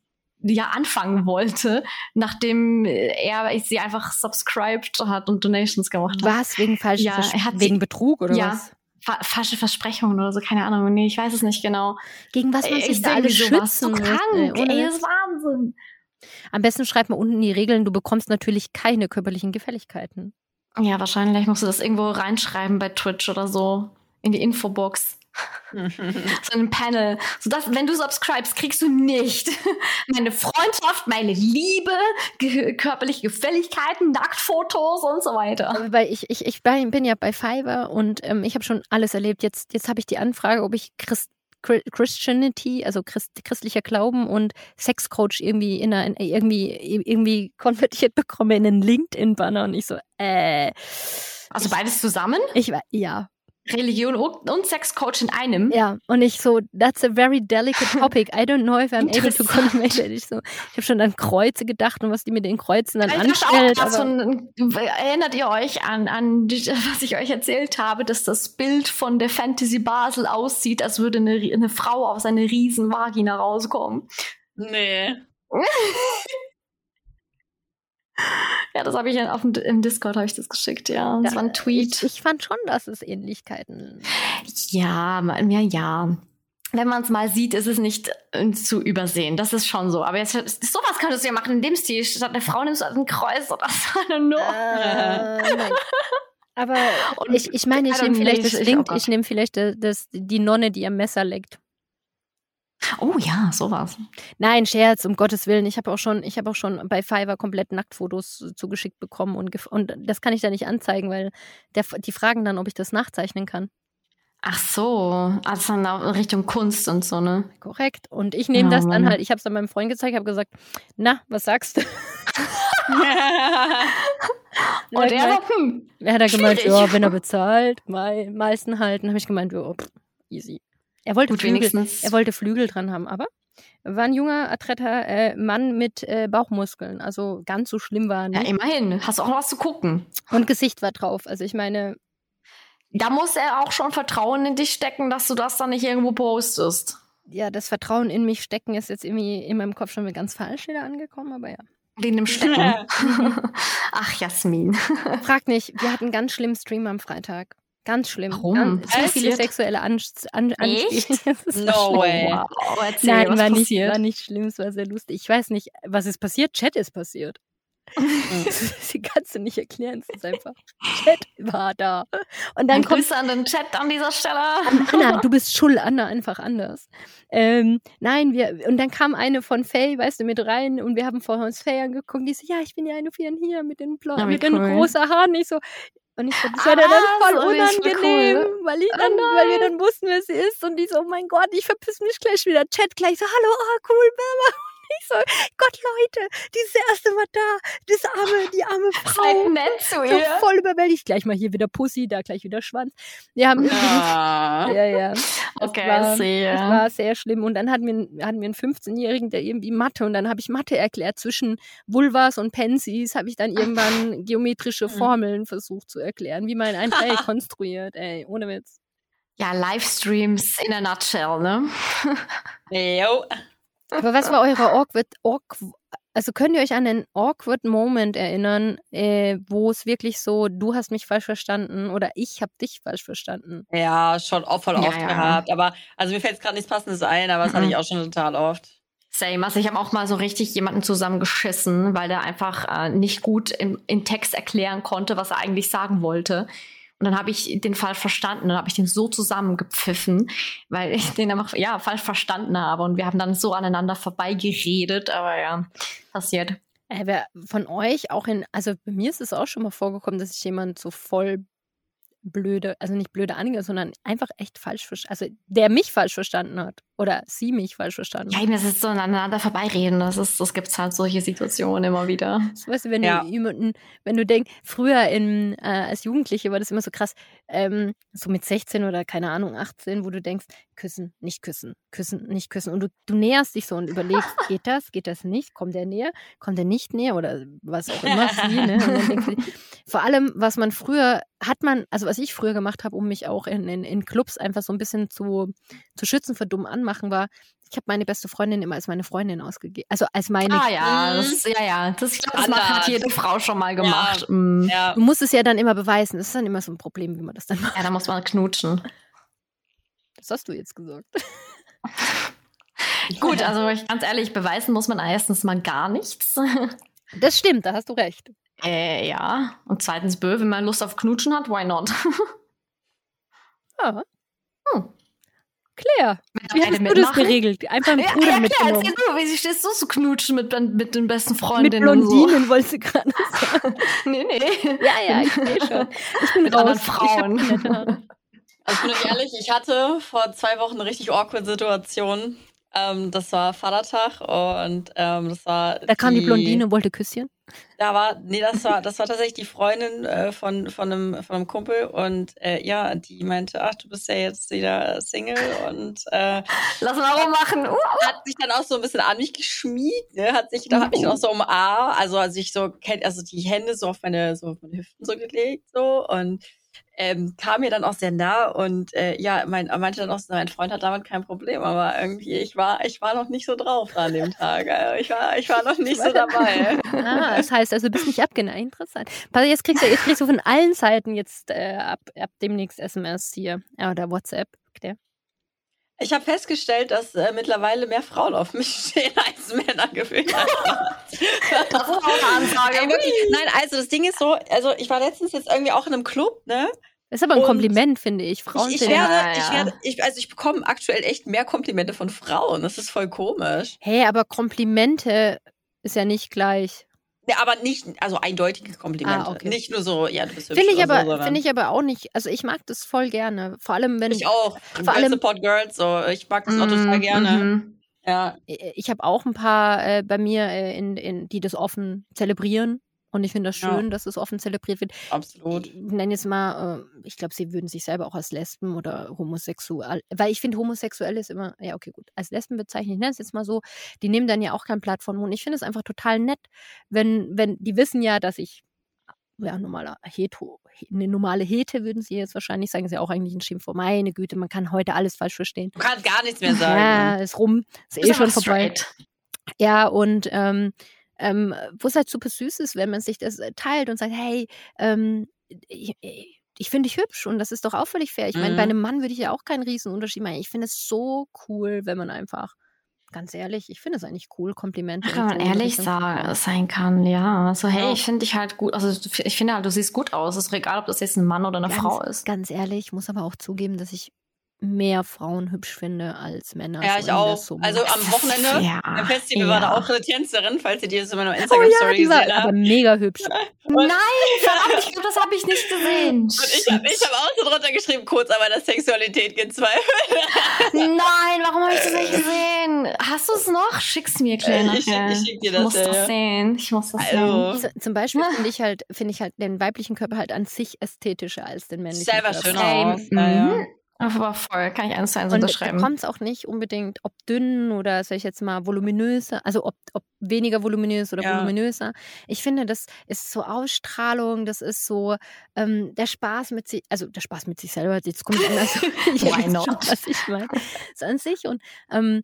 ja anfangen wollte, nachdem er sie einfach subscribed hat und Donations gemacht hat. Was? Wegen falschen ja, wegen Betrug oder ja, was? Fa falsche Versprechungen oder so, keine Ahnung. Nee, ich weiß es nicht genau. Gegen was man sich da alles schützen so krank, ey, ey, das ist Wahnsinn. Am besten schreibt man unten die Regeln, du bekommst natürlich keine körperlichen Gefälligkeiten. Ja, wahrscheinlich musst du das irgendwo reinschreiben bei Twitch oder so. In die Infobox. so ein Panel. So dass, wenn du subscribest, kriegst du nicht meine Freundschaft, meine Liebe, ge körperliche Gefälligkeiten, Nacktfotos und so weiter. Weil ich, ich, ich bin ja bei Fiverr und ähm, ich habe schon alles erlebt. Jetzt, jetzt habe ich die Anfrage, ob ich Christ Christianity, also Christ, christlicher Glauben und Sexcoach irgendwie in, einer, in irgendwie irgendwie konvertiert bekomme in einen LinkedIn-Banner und ich so, äh. Also beides zusammen? Ich war, ja. Religion und Sexcoach in einem. Ja, und ich so, that's a very delicate topic. I don't know if I'm able to convey it. Ich, so, ich habe schon an Kreuze gedacht und was die mit den Kreuzen dann ich anstellt. Auch, von, erinnert ihr euch an, an was ich euch erzählt habe, dass das Bild von der Fantasy Basel aussieht, als würde eine, eine Frau aus einer riesen Vagina rauskommen? Nee. Ja, das habe ich auf dem, im Discord habe ich das geschickt, ja. Das ja, war ein Tweet. Ich, ich, fand schon, dass es Ähnlichkeiten. Ja, ja, ja. Wenn man es mal sieht, ist es nicht äh, zu übersehen. Das ist schon so. Aber jetzt sowas könntest du ja machen in dem Stil. Statt eine Frau nimmst du halt ein Kreuz oder so. Äh, aber ich, ich meine, ich nehme vielleicht das ich nehme vielleicht das, die Nonne, die am Messer leckt. Oh ja, sowas. Nein, Scherz, um Gottes Willen. Ich habe auch schon, ich habe auch schon bei Fiverr komplett Nacktfotos zugeschickt bekommen und, und das kann ich da nicht anzeigen, weil der, die fragen dann, ob ich das nachzeichnen kann. Ach so, also dann in Richtung Kunst und so, ne? Korrekt. Und ich nehme oh, das dann halt, ich habe es dann meinem Freund gezeigt, habe gesagt, na, was sagst du? und er hat, hm, er hat gemeint, ja, wenn er bezahlt, mei, meisten halt. Dann habe ich gemeint, ja, pff, easy. Er wollte, Gut, Flügel, er wollte Flügel dran haben, aber war ein junger, adretter äh, Mann mit äh, Bauchmuskeln. Also ganz so schlimm war nicht. Ja, immerhin. Hast auch noch was zu gucken. Und Gesicht war drauf. Also ich meine. Da muss er auch schon Vertrauen in dich stecken, dass du das dann nicht irgendwo postest. Ja, das Vertrauen in mich stecken ist jetzt irgendwie in meinem Kopf schon ganz falsch wieder angekommen, aber ja. Wegen dem Stecken. Ach, Jasmin. Frag nicht, wir hatten einen ganz schlimmen Stream am Freitag. Ganz schlimm. Warum? Ganz, so viele sexuelle An An Echt? no way. Wow. Erzähl, Nein, war nicht, war nicht schlimm, es war sehr lustig. Ich weiß nicht, was ist passiert? Chat ist passiert. Sie kannst du nicht erklären, es ist einfach. Chat war da. Und dann kommt Grüße an den Chat an dieser Stelle. Anna, du bist schuld, Anna, einfach anders. Ähm, nein, wir, und dann kam eine von Faye, weißt du, mit rein und wir haben vorher uns Faye angeguckt, die so, ja, ich bin ja eine von hier mit den, Blo ja, mit cool. den großen Haaren. Ich so, und ich so, das war ah, dann voll unangenehm, cool. weil, ich dann, oh weil wir dann wussten, wer sie ist. Und die so, oh mein Gott, ich verpiss mich gleich wieder. Chat gleich so, hallo, oh cool, Mama. Ich so, Gott, Leute, die ist das erste Mal da. Das arme, die arme Frau. Seid nett zu ihr. So voll überwältigt. Gleich mal hier wieder Pussy, da gleich wieder Schwanz. Wir haben ah. ja, ja. okay, war, sehe. Das war sehr schlimm. Und dann hatten wir, hatten wir einen 15-Jährigen, der irgendwie Mathe, und dann habe ich Mathe erklärt. Zwischen Vulvas und Pensis habe ich dann irgendwann geometrische hm. Formeln versucht zu erklären, wie man ein Dreieck konstruiert. Ey, ohne Witz. Ja, Livestreams in a nutshell, ne? Jo. Aber was war eure awkward, awkward also könnt ihr euch an einen awkward Moment erinnern, äh, wo es wirklich so, du hast mich falsch verstanden oder ich habe dich falsch verstanden? Ja, schon auch voll oft ja. gehabt. Aber also mir fällt jetzt gerade nichts Passendes ein, aber das hatte Mhm. ich auch schon total oft. Same. Also ich habe auch mal so richtig jemanden zusammengeschissen, weil der einfach äh, nicht gut im, in Text erklären konnte, was er eigentlich sagen wollte. Und dann habe ich den falsch verstanden. Dann habe ich den so zusammengepfiffen, weil ich den einfach ja falsch verstanden habe. Und wir haben dann so aneinander vorbeigeredet. Aber ja, passiert. Äh, wer von euch auch in, also bei mir ist es auch schon mal vorgekommen, dass ich jemand so voll blöde, also nicht blöde Anhänger, sondern einfach echt falsch also der mich falsch verstanden hat oder sie mich falsch verstanden Ja, das ist so aneinander vorbeireden. Das ist, das gibt's halt solche Situationen immer wieder. So, weißt du, wenn Ja. du jemanden, wenn du denkst, früher in, äh, als Jugendliche war das immer so krass, ähm, so mit 16 oder keine Ahnung, 18, wo du denkst, küssen, nicht küssen, küssen, nicht küssen. Und du, du näherst dich so und überlegst, geht das, geht das nicht, kommt der näher, kommt der nicht näher oder was auch immer, sie, ne? Und dann denkst du, vor allem, was man früher, hat man, also was ich früher gemacht habe, um mich auch in, in, in Clubs einfach so ein bisschen zu, zu schützen vor dumm anmachen, war, ich habe meine beste Freundin immer als meine Freundin ausgegeben. Also als meine Ah ja, das, ja, ja. Das, ich glaub, das hat jede Frau schon mal gemacht. Mm. Ja. Du musst es ja dann immer beweisen. Das ist dann immer so ein Problem, wie man das dann macht. Ja, da muss man knutschen. Das hast du jetzt gesagt. Gut, also ich, ganz ehrlich, beweisen muss man erstens mal gar nichts. Das stimmt, da hast du recht. äh, ja. Und zweitens, bö, wenn man Lust auf Knutschen hat, why not? Ja. Hm. Claire, wie hast du das geregelt? Einfach einen Ja, Bruder ja, klar, mitgenommen. erzähl du, wie stehst du zu knutschen mit, mit den besten Mit Freundinnen und Blondinen wollte sie gerade sagen. so? Nee, nee. Ja, ja, ich sehe schon. Ich bin Mit raus. anderen Frauen. Also ich bin euch ehrlich, ich hatte vor zwei Wochen eine richtig awkward Situation. Ähm, das war Vatertag und ähm, das war. Da kam die Blondine und wollte Küsschen. Da war, nee, das war, das war tatsächlich die Freundin äh, von, von, einem, von einem Kumpel und äh, ja, die meinte, ach, du bist ja jetzt wieder Single und äh, Lass mal rummachen. Uh. hat sich dann auch so ein bisschen an mich geschmiegt, ne? Hat sich, da hat mich auch so umarmt, also als ich so kennt, also die Hände so auf meine, so auf meine Hüften so gelegt, so und ähm, kam mir dann auch sehr nah und äh, ja, mein, meinte dann auch, so, mein Freund hat damit kein Problem, aber irgendwie ich war, ich war noch nicht so drauf an dem Tag, also ich war, ich war noch nicht so dabei. Ah, das heißt also, du bist nicht abgeneigt. Interessant. Pass, jetzt kriegst du, jetzt kriegst du von allen Seiten jetzt äh, ab, ab demnächst SMS hier. Ja, oder WhatsApp. Claire. Ich habe festgestellt, dass äh, mittlerweile mehr Frauen auf mich stehen als Männer gefühlt. Das ist auch eine Ansage. Ey, wirklich. Nein, also das Ding ist so, also ich war letztens jetzt irgendwie auch in einem Club, ne? Das ist aber ein Und Kompliment, finde ich. Frauen Ich, ich sind werde, Ja, ich ja. werde, ich, also ich bekomme aktuell echt mehr Komplimente von Frauen. Das ist voll komisch. Hey, aber Komplimente ist ja nicht gleich. Ja, aber nicht, also eindeutige Komplimente. Ah, okay. Nicht nur so, ja, du bist hübsch Finde ich, aber, so, finde ich aber auch nicht. Also ich mag das voll gerne. Vor allem, wenn ich auch. Vor allem- Support Girls, so. Ich mag das auch Mm, total gerne. mhm. Ja. ich habe auch ein paar äh, bei mir, äh, in, in, die das offen zelebrieren. Und ich finde das Ja. schön, dass es offen zelebriert wird. Absolut. Ich nenne jetzt mal, äh, ich glaube, sie würden sich selber auch als Lesben oder homosexuell, weil ich finde, homosexuell ist immer, ja, okay, gut, als Lesben bezeichne ich nenne es jetzt mal so, die nehmen dann ja auch kein Blatt von Mund. Ich finde es einfach total nett, wenn, wenn, die wissen ja, dass ich, ja, normaler Heto, eine normale Hete würden sie jetzt wahrscheinlich sagen, ist ja auch eigentlich ein Schimpfwort. Meine Güte, man kann heute alles falsch verstehen. Du kannst gar nichts mehr sagen. Ja, ist rum, ist eh bist schon einfach vorbei. straight. Ja, und ähm, ähm, wo es halt super süß ist, wenn man sich das äh, teilt und sagt, hey, ähm, ich, ich, finde dich hübsch und das ist doch auch völlig fair. Ich meine, Mhm. bei einem Mann würde ich ja auch keinen Riesenunterschied machen. Ich finde es so cool, wenn man einfach, ganz ehrlich, ich finde es eigentlich cool, Komplimente. Ach, wenn man ehrlich sa- sein kann, ja. So, hey, Ja. ich finde dich halt gut. Also ich finde halt, du siehst gut aus. Es ist egal, ob das jetzt ein Mann oder eine Ganz- Frau ist. Ganz ehrlich, ich muss aber auch zugeben, dass ich mehr Frauen hübsch finde als Männer. Ja, so ich auch. Summe. Also am Wochenende Ja. Beim Festival war da ja. auch eine Tänzerin, falls ihr die jetzt in meiner oh Instagram-Story ja, die war gesehen aber habt. mega hübsch. Nein, verdammt, ich glaube, das habe ich nicht gesehen. Und ich habe ich hab auch so drunter geschrieben, kurz aber der Sexualität gezweifelt. Nein, warum habe ich das nicht gesehen? Hast du es noch? Schick's mir, Claire. Ich schick- nachher. ich schick dir Ich das, muss ja, das ja. sehen. Ich muss das Also. sehen. Z- Zum Beispiel finde ich halt, finde ich halt den weiblichen Körper halt an sich ästhetischer als den männlichen Selber Körper. schön Same. aus. Ja, ja. Mhm. Aber voll, kann ich eins zu eins Und da unterschreiben. kommt es auch nicht unbedingt, ob dünn oder sag ich jetzt mal voluminöser, also ob, ob weniger voluminös oder Ja. voluminöser. Ich finde, das ist so Ausstrahlung, das ist so ähm, der Spaß mit sich, also der Spaß mit sich selber, jetzt kommt anders. ich Why not? was ich meine. So an sich und ähm,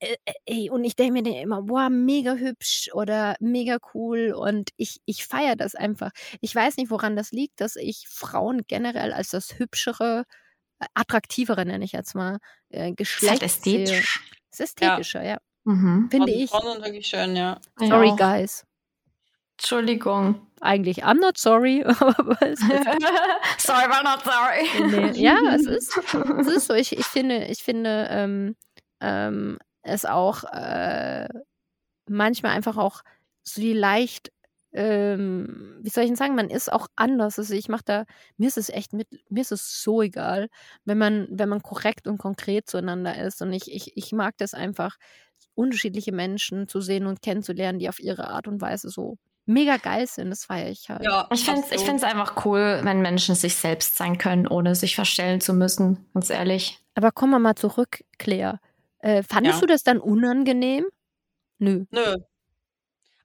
äh, äh, und ich denke mir dann immer, boah, mega hübsch oder mega cool und ich, ich feiere das einfach. Ich weiß nicht, woran das liegt, dass ich Frauen generell als das hübschere, attraktivere, nenne ich jetzt mal, äh, Geschlecht Ist halt ästhetisch. Das ist ästhetischer, ja. Mhm. Finde ich. Frauen sind wirklich schön, ja. Sorry, guys. Entschuldigung. Eigentlich, I'm not sorry, es sorry, but not sorry. Nee, ja, es ist, es ist so. Ich, ich finde, ich finde ähm, ähm, es auch äh, manchmal einfach auch so die leicht, ähm, wie soll ich denn sagen, man ist auch anders. Also ich mache da, mir ist es echt mit, mir ist es so egal, wenn man, wenn man korrekt und konkret zueinander ist. Und ich, ich, ich mag das einfach, unterschiedliche Menschen zu sehen und kennenzulernen, die auf ihre Art und Weise so mega geil sind. Das feiere ich halt. ja Ich finde es ich find's einfach cool, wenn Menschen sich selbst sein können, ohne sich verstellen zu müssen, ganz ehrlich. Aber kommen wir mal zurück, Claire. Äh, fandest Ja. du das dann unangenehm? Nö. Nö.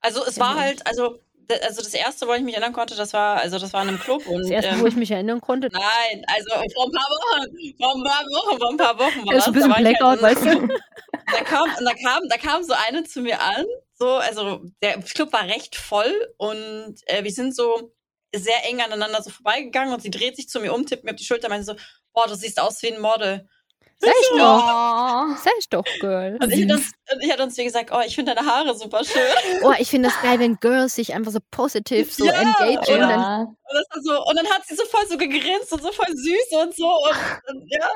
Also es Ja, war halt, also, also das erste, woran ich mich erinnern konnte, das war, also das war in einem Club und Das erste, ähm, wo ich mich erinnern konnte, Nein, also vor ein paar Wochen, vor ein paar Wochen, vor ein paar Wochen war das. ein bisschen da Blackout, halt weißt du? da kam, und da kam, da kam so eine zu mir an, so, also der Club war recht voll und äh, wir sind so sehr eng aneinander so vorbeigegangen und sie dreht sich zu mir um, tippt mir auf die Schulter, meinte so, boah, du siehst aus wie ein Model. Sag ich Oh. doch. Sag ich doch, Girl. Und ich, uns, und ich hatte uns wie gesagt, oh, ich finde deine Haare super schön. Oh, ich finde das geil, wenn Girls sich einfach so positiv so Ja, engagen. oder? Dann. Und, das so, und dann hat sie so voll so gegrinst und so voll süß und so. Und, und ja.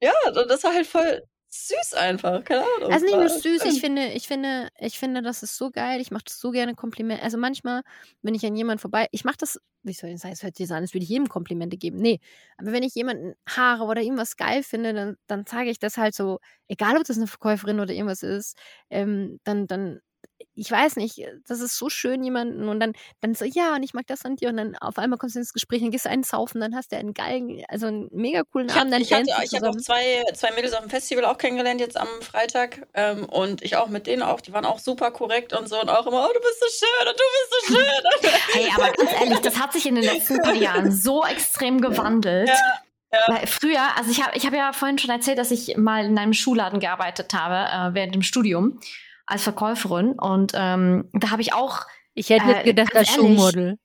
Ja, und das war halt voll süß einfach. Keine Ahnung. also nicht nur War- süß, ich finde, ich finde, ich finde, das ist so geil. Ich mache das so gerne Kompliment. Also manchmal, wenn ich an jemanden vorbei, ich mache das, wie soll ich sagen, es hört sich an, als würde ich jedem Komplimente geben. Nee, aber wenn ich jemanden Haare oder irgendwas geil finde, dann, dann sage ich das halt so, egal ob das eine Verkäuferin oder irgendwas ist, ähm, dann, dann, ich weiß nicht, das ist so schön, jemanden und dann, dann so, ja, und ich mag das an dir und dann auf einmal kommst du ins Gespräch, dann gehst du einen saufen, dann hast du einen geilen, also einen mega coolen Ich Abend, habe dann ich hatte, ich hab auch zwei, zwei Mädels auf dem Festival auch kennengelernt jetzt am Freitag. Ähm, und ich auch mit denen auch. Die waren auch super korrekt und so. Und auch immer, oh, du bist so schön und du bist so schön. Hey, aber ganz ehrlich, das hat sich in den letzten paar Jahren so extrem gewandelt. Ja, Weil früher, also ich habe ich hab ja vorhin schon erzählt, dass ich mal in einem Schuhladen gearbeitet habe äh, während dem Studium als Verkäuferin und ähm, da habe ich auch Ich hätte Äh, nicht gedacht, ganz als ehrlich, Showmodel.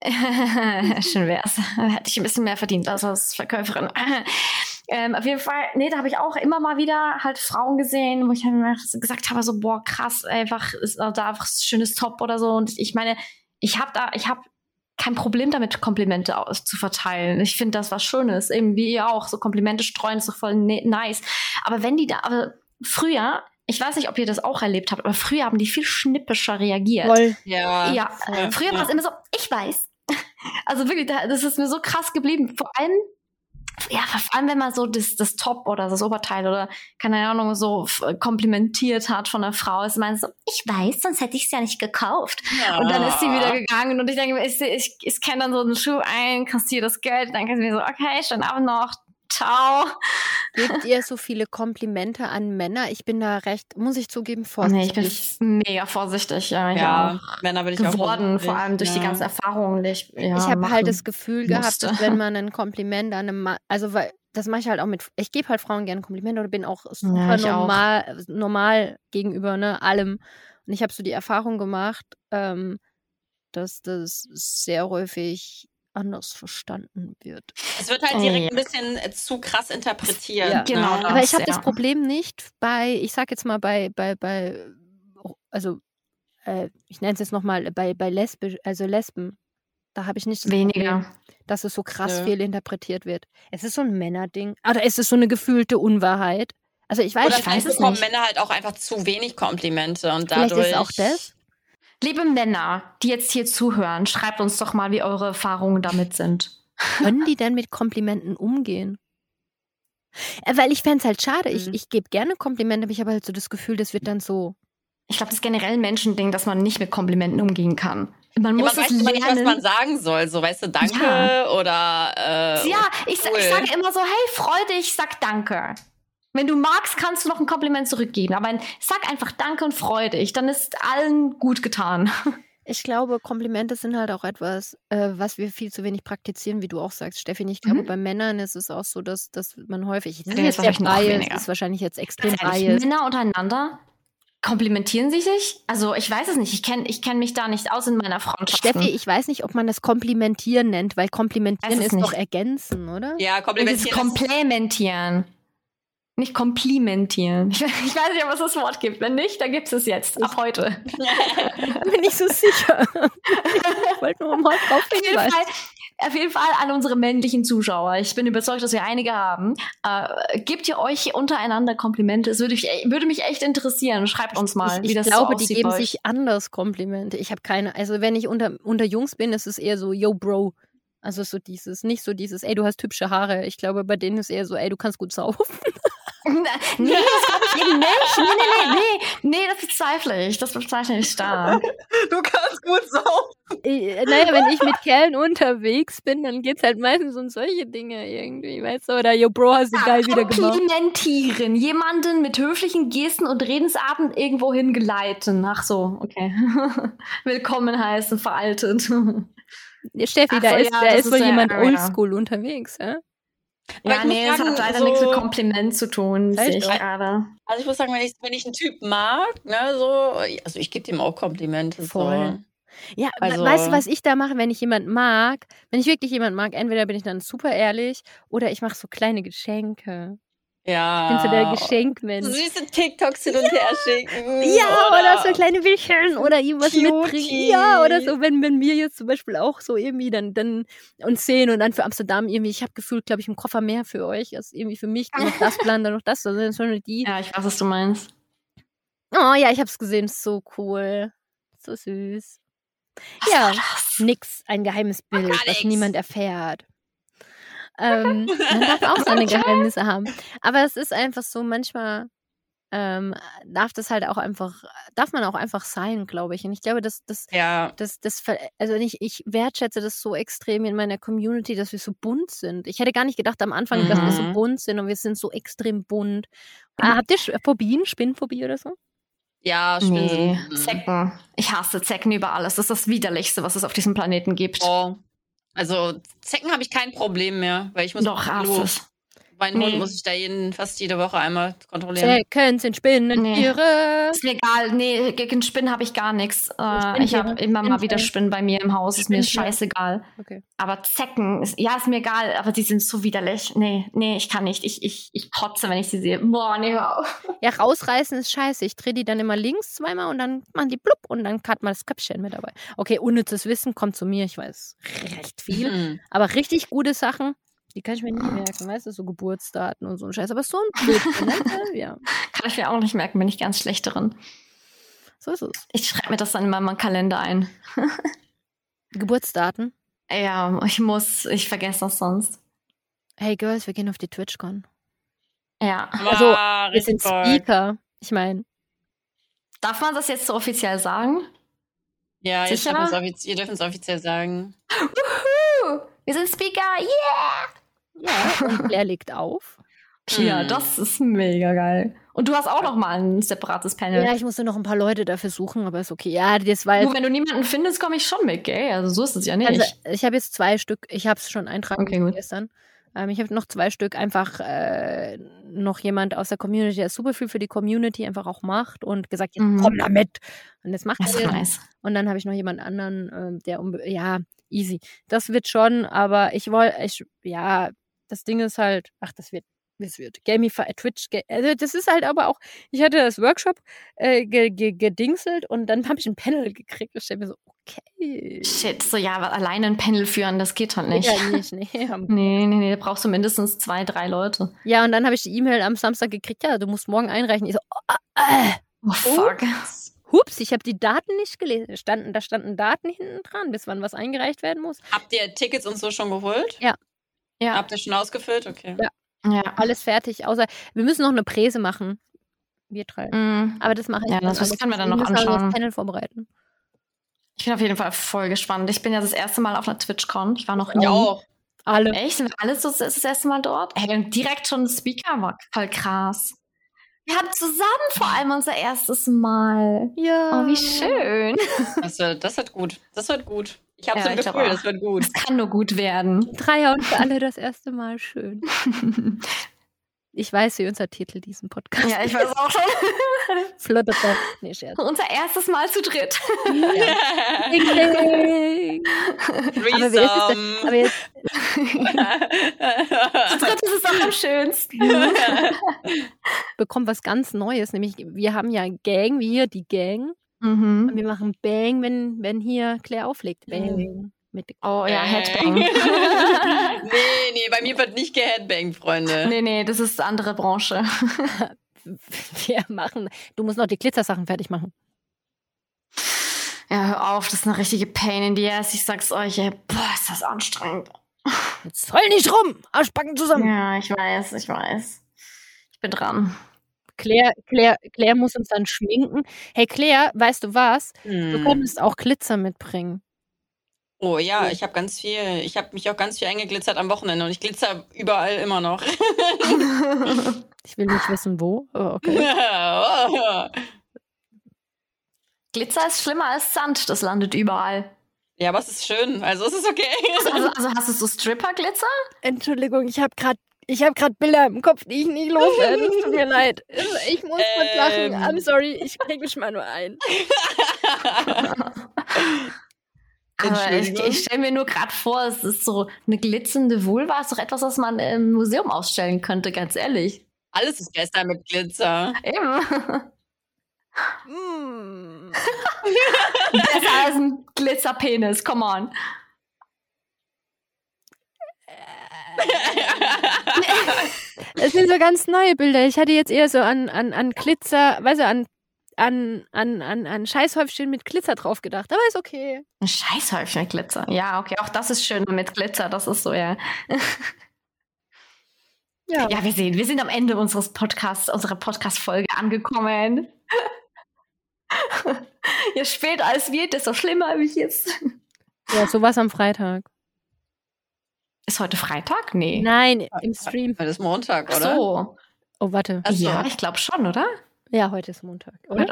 Schön wär's. Hätte ich ein bisschen mehr verdient als als Verkäuferin. ähm, auf jeden Fall, nee, da habe ich auch immer mal wieder halt Frauen gesehen, wo ich halt immer gesagt habe, so, boah, krass, einfach, ist da einfach ein schönes Top oder so. Und ich meine, ich habe da, ich habe kein Problem damit, Komplimente aus zu verteilen. Ich finde das was Schönes, eben wie ihr auch. So Komplimente streuen ist doch voll ne nice. Aber wenn die da, aber früher, ich weiß nicht, ob ihr das auch erlebt habt, aber früher haben die viel schnippischer reagiert. Voll. ja. Ja, voll. früher war es Ja. immer so, ich weiß. Also wirklich, da- das ist mir so krass geblieben. Vor allem, ja, vor allem, wenn man so das, das Top oder das Oberteil oder, keine Ahnung, so komplimentiert hat von einer Frau, ist man so, ich weiß, sonst hätte ich es ja nicht gekauft. Ja. Und dann ist sie wieder gegangen und ich denke mir, ich, ich, ich scanne dann so einen Schuh ein, kassiere das Geld, dann kann sie mir so, okay, schönen Abend noch, ciao. Gebt ihr so viele Komplimente an Männer? Ich bin da recht, muss ich zugeben, Nee, ich vorsichtig. bin mega vorsichtig, ja, ich Ja, auch. Männer bin ich auch geworden, vorsichtig. vor allem durch die Ja. ganzen Erfahrungen, die ich, ja, ich habe halt das Gefühl gehabt, musste. dass wenn man ein Kompliment an einem Mann, also weil das mache ich halt auch mit, ich gebe halt Frauen gerne Komplimente oder bin auch super auch. normal, normal gegenüber ne, allem. Und ich habe so die Erfahrung gemacht, ähm, dass das sehr häufig anders verstanden wird. Es wird halt Oh, direkt ja. ein bisschen äh, zu krass interpretiert. Ja. Genau Ne? das. Aber ich habe das ja. Problem nicht bei, ich sag jetzt mal bei, bei, bei, also äh, ich nenne es jetzt nochmal bei, bei Lesbisch, also Lesben. Da habe ich nicht das Problem, Weniger. dass es so krass Nö. fehlinterpretiert wird. Es ist so ein Männerding. Oder ist es so eine gefühlte Unwahrheit? Also ich weiß, Oder ich weiß vielleicht es bekommen. Männer halt auch einfach zu wenig Komplimente und Vielleicht dadurch. ist es auch das. Liebe Männer, die jetzt hier zuhören, schreibt uns doch mal, wie eure Erfahrungen damit sind. Können die denn mit Komplimenten umgehen? Äh, Weil ich fände es halt schade. Ich, Mhm. ich gebe gerne Komplimente, aber ich habe halt so das Gefühl, das wird dann so. Ich glaube, das ist generell ein Menschending, dass man nicht mit Komplimenten umgehen kann. Man Ja, muss man es weiß immer nicht, was lernen. man sagen soll. So, weißt du, danke Ja. oder. Äh, ja, ich, cool. ich sage immer so, hey, freu dich, sag Danke. Wenn du magst, kannst du noch ein Kompliment zurückgeben. Aber sag einfach Danke und freu dich. Dann ist allen gut getan. Ich glaube, Komplimente sind halt auch etwas, äh, was wir viel zu wenig praktizieren, wie du auch sagst, Steffi. Ich glaube, Mhm. bei Männern ist es auch so, dass, dass man häufig, das ist jetzt noch biased, ist wahrscheinlich jetzt extrem biased. Männer untereinander komplimentieren sie sich? Also ich weiß es nicht. Ich kenne ich kenn mich da nicht aus in meiner Freundschaft. Steffi, ich weiß nicht, ob man das Komplimentieren nennt, weil Komplimentieren ist doch nicht. ergänzen, oder? Ja, das komplimentieren. ist- Komplementieren. Nicht komplimentieren. Ich, ich weiß nicht, ob es das Wort gibt. Wenn nicht, dann gibt es es jetzt. Ab heute. Bin ich so sicher. ich wollte nur mal drauf Auf jeden. Fall, auf jeden Fall an unsere männlichen Zuschauer. Ich bin überzeugt, dass wir einige haben. Äh, gebt ihr euch untereinander Komplimente? Es würde, ich, würde mich echt interessieren. Schreibt uns mal, ich, wie ich das glaube, so aussieht die geben sich anders Komplimente. Ich habe keine, also wenn ich unter, unter Jungs bin, ist es eher so, yo, Bro. Also so dieses, nicht so dieses, ey, du hast hübsche Haare. Ich glaube, bei denen ist eher so, ey, du kannst gut saufen. Nee, das glaube ich eben nicht. Nee, nee, nee, nee. Nee, das bezweifle ich. Das bezweifle ich stark. Du kannst gut so. Äh, naja, wenn ich mit Kerlen unterwegs bin, dann geht's halt meistens um solche Dinge irgendwie, weißt du? Oder, yo, Bro, hast du geil wieder gemacht. Komplimentieren. Jemanden mit höflichen Gesten und Redensarten irgendwo hingeleiten. Ach so, okay. Willkommen heißen, veraltet. Ja, Steffi, Ach da so, ist, ja, da ist ist wohl ja- jemand ja. oldschool unterwegs, ja? Aber Ja, nee, das sagen, hat leider so- nichts mit Kompliment zu tun, sehe ich gerade. Also ich muss sagen, wenn ich, wenn ich einen Typ mag, ne, so, also ich gebe dem auch Komplimente. Voll. So. Ja, Also- weißt du, was ich da mache, wenn ich jemanden mag? Wenn ich wirklich jemanden mag, entweder bin ich dann super ehrlich oder ich mache so kleine Geschenke. Ja. Ich bin so der Geschenkmensch. Süße TikToks hin und her schicken. Ja, oder, so kleine Bildchen oder irgendwas mitbringen. Cuties. Ja, oder so, wenn, wenn wir jetzt zum Beispiel auch so irgendwie dann, dann uns sehen und dann für Amsterdam irgendwie, ich habe gefühlt, glaube ich, im Koffer mehr für euch als irgendwie für mich. Dann noch das Plan, dann noch das. Also dann schon die. Ja, ich weiß, was du meinst. Oh ja, ich habe es gesehen, ist so cool. So süß. Ja, nix, ein geheimes Bild, gar was niemand erfährt. Ähm, man darf auch seine Geheimnisse haben. Aber es ist einfach so, manchmal ähm, darf das halt auch einfach, darf man auch einfach sein, glaube ich. Und ich glaube, dass das, Ja. das, das, also ich, ich wertschätze das so extrem in meiner Community, dass wir so bunt sind. Ich hätte gar nicht gedacht am Anfang, dass wir so Mhm. bunt sind und wir sind so extrem bunt. Ah, habt ihr Phobien, Spinnphobie oder so? Ja, Nee, Spinnen sind- Zecken. Ich hasse Zecken über alles. Das ist das Widerlichste, was es auf diesem Planeten gibt. Oh. Also Zecken habe ich kein Problem mehr, weil ich muss Doch, hasse Klo. es. Meinen Nee. Hund muss ich da jeden, fast jede Woche einmal kontrollieren. Zecken sind Spinnen, Nee. Tiere. Ist mir egal. Nee, gegen Spinnen habe ich gar nichts. Äh, ich habe immer mal wieder. Spinnen bei mir im Haus. Ist mir scheißegal. Okay. Aber Zecken, ist, ja, ist mir egal, aber die sind so widerlich. Nee, nee, ich kann nicht. Ich, ich, ich kotze, wenn ich sie sehe. Boah, nee, hör auf. Ja, rausreißen ist scheiße. Ich drehe die dann immer links zweimal und dann machen die blub und dann hat man das Köpfchen mit dabei. Okay, unnützes Wissen kommt zu mir. Ich weiß recht viel. Mhm. Aber richtig gute Sachen, die kann ich mir nicht merken. Weißt du, so Geburtsdaten und so ein Scheiß. Aber so ein Blödsinn, ne? Ja, Kann ich mir auch nicht merken, bin ich ganz schlecht darin. so ist es. Ich schreibe mir das dann in meinen Kalender ein. Geburtsdaten. Ja, ich muss, ich vergesse das sonst. Hey Girls, wir gehen auf die TwitchCon. Ja. Also, Ah, Wir sind toll. Speaker. Ich meine, Darf man das jetzt so offiziell sagen? Ja, Sicher? ihr dürft es offiziell sagen. Wir sind Speaker, yeah! ja, und Claire legt auf. Ja, Hm. das ist mega geil. Und du hast auch noch mal ein separates Panel. Ja, ich musste noch ein paar Leute dafür suchen, aber ist okay. Ja, das war Du, jetzt. wenn du niemanden findest, komme ich schon mit, gell? Also so ist es ja nicht. Also, ich habe jetzt zwei Stück, ich habe es schon eintragen Okay, gut. gestern. Ähm, ich habe noch zwei Stück, einfach äh, noch jemand aus der Community, der super viel für die Community einfach auch macht und gesagt, jetzt Mhm. komm da mit. Und das macht das er. nice. Und dann habe ich noch jemand anderen, ähm, der ja, easy. Das wird schon, aber ich wollte, ich, ja, das Ding ist halt, ach, das wird, das wird Gamify, Twitch, Ga- also das ist halt aber auch, ich hatte das Workshop äh, ge, ge, gedingselt und dann habe ich ein Panel gekriegt. Ich stelle mir so, okay. Shit, so ja, alleine ein Panel führen, das geht halt nicht. Ja, nicht, nee. Nee, nee, nee, da brauchst du mindestens zwei, drei Leute. Ja, und dann habe ich die E-Mail am Samstag gekriegt, ja, du musst morgen einreichen. Ich so, oh, äh, Oh, fuck. Hups, ich habe die Daten nicht gelesen. Da standen, da standen Daten hinten dran, bis wann was eingereicht werden muss. Habt ihr Tickets und so schon geholt? Ja, Habt ihr schon ausgefüllt? Okay. Ja. ja. Alles fertig, außer wir müssen noch eine Präse machen. Wir drei. Mm. Aber das mache ich Ja, das alles. können wir dann noch also anschauen. das Panel vorbereiten. Ich bin auf jeden Fall voll gespannt. Ich bin ja das erste Mal auf einer TwitchCon. Ich war noch nie. Ich auch. Alle. Echt? Sind wir alle so das, das erste Mal dort? Hey, und direkt schon Speaker war voll krass. Wir hatten zusammen vor allem unser erstes Mal. Ja. Oh, wie schön. Das wird, das wird gut. Das wird gut. Ich habe Ja, so ein Gefühl, auch. das wird gut. Es kann nur gut werden. Dreier und für alle das erste Mal schön. Ich weiß, wie unser Titel diesen Podcast ja, ich weiß auch schon. Flotte Nee, Scherz. unser erstes Mal zu dritt. Ding, ding. Aber wer ist es denn? Aber jetzt, Zu dritt ist es auch am schönsten. bekommt was ganz Neues, nämlich wir haben ja Gang, wie hier die Gang. Mhm. Und wir machen Bang, wenn, wenn hier Claire auflegt. Bang. Mit Oh ja, Äh. Headbang. nee, nee, bei mir wird nicht geheadbangt, Freunde. nee, nee, das ist eine andere Branche. wir machen. Du musst noch die Glitzersachen fertig machen. Ja, hör auf, das ist eine richtige Pain in the ass. Ich sag's euch, ey. Boah, ist das anstrengend. Jetzt heul nicht rum! Arschbacken zusammen! Ja, ich weiß, ich weiß. Ich bin dran. Claire, Claire, Claire muss uns dann schminken. Hey Claire, weißt du was? Du Hm. könntest auch Glitzer mitbringen. Oh ja, ich habe ganz viel, ich habe mich auch ganz viel eingeglitzert am Wochenende und ich glitzer überall immer noch. Ich will nicht wissen, wo. aber okay. Glitzer ist schlimmer als Sand, das landet überall. ja, aber es ist schön, also es ist okay. Also, also hast du so Stripper-Glitzer? Entschuldigung, ich habe gerade ich habe gerade Bilder im Kopf, die ich nicht loswerde. Es tut mir leid. Ich muss kurz lachen. Ähm. I'm sorry, ich kriege mich mal nur ein. Aber ich, ich stelle mir nur gerade vor, es ist so eine glitzernde Vulva, ist doch etwas, was man im Museum ausstellen könnte, ganz ehrlich. Alles ist besser mit Glitzer. Eben. Mm. Besser als ein Glitzerpenis, come on. Es sind so ganz neue Bilder. Ich hatte jetzt eher so an, an, an Glitzer, weißt du, an, an, an, an, an Scheißhäufchen mit Glitzer drauf gedacht. Aber ist okay. Ein Scheißhäufchen mit Glitzer. Ja, okay, auch das ist schön mit Glitzer, das ist so, ja. Ja. Ja, wir sehen, wir sind am Ende unseres Podcasts, unserer Podcast-Folge angekommen. Je später es wird, desto schlimmer wie jetzt. Ja, sowas am Freitag. Ist heute Freitag? Nee. Nein, im Stream. Heute ist Montag, Ach oder? so. Oh, warte. Ach so. Ja, ich glaube schon, oder? Ja, heute ist Montag, oder?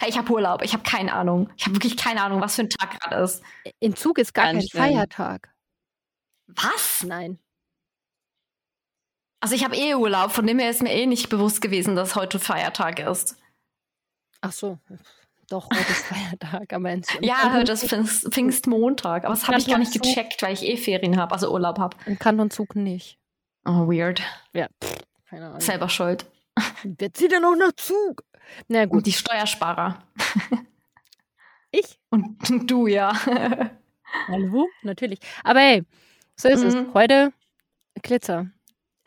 Hey, ich habe Urlaub. Ich habe keine Ahnung. Ich habe wirklich keine Ahnung, was für ein Tag gerade ist. In Zug ist gar kein Ganz schlimm. Feiertag. Was? Nein. Also ich habe eh Urlaub, von dem her ist mir eh nicht bewusst gewesen, dass heute Feiertag ist. Ach so. Doch, heute ist Feiertag, aber in im Ja, Kanton heute ist Pfingst, Pfingstmontag, aber das habe ich gar nicht gecheckt, weil ich eh Ferien habe, also Urlaub habe. Im Kanton Zug nicht. Oh, weird. Ja, pff, keine Ahnung. Selber schuld. Wer zieht denn auch nach Zug? Na gut, Und die Steuersparer. ich? Und du, ja. Hallo? Natürlich. Aber hey, so ist es. Mhm. Heute Glitzer.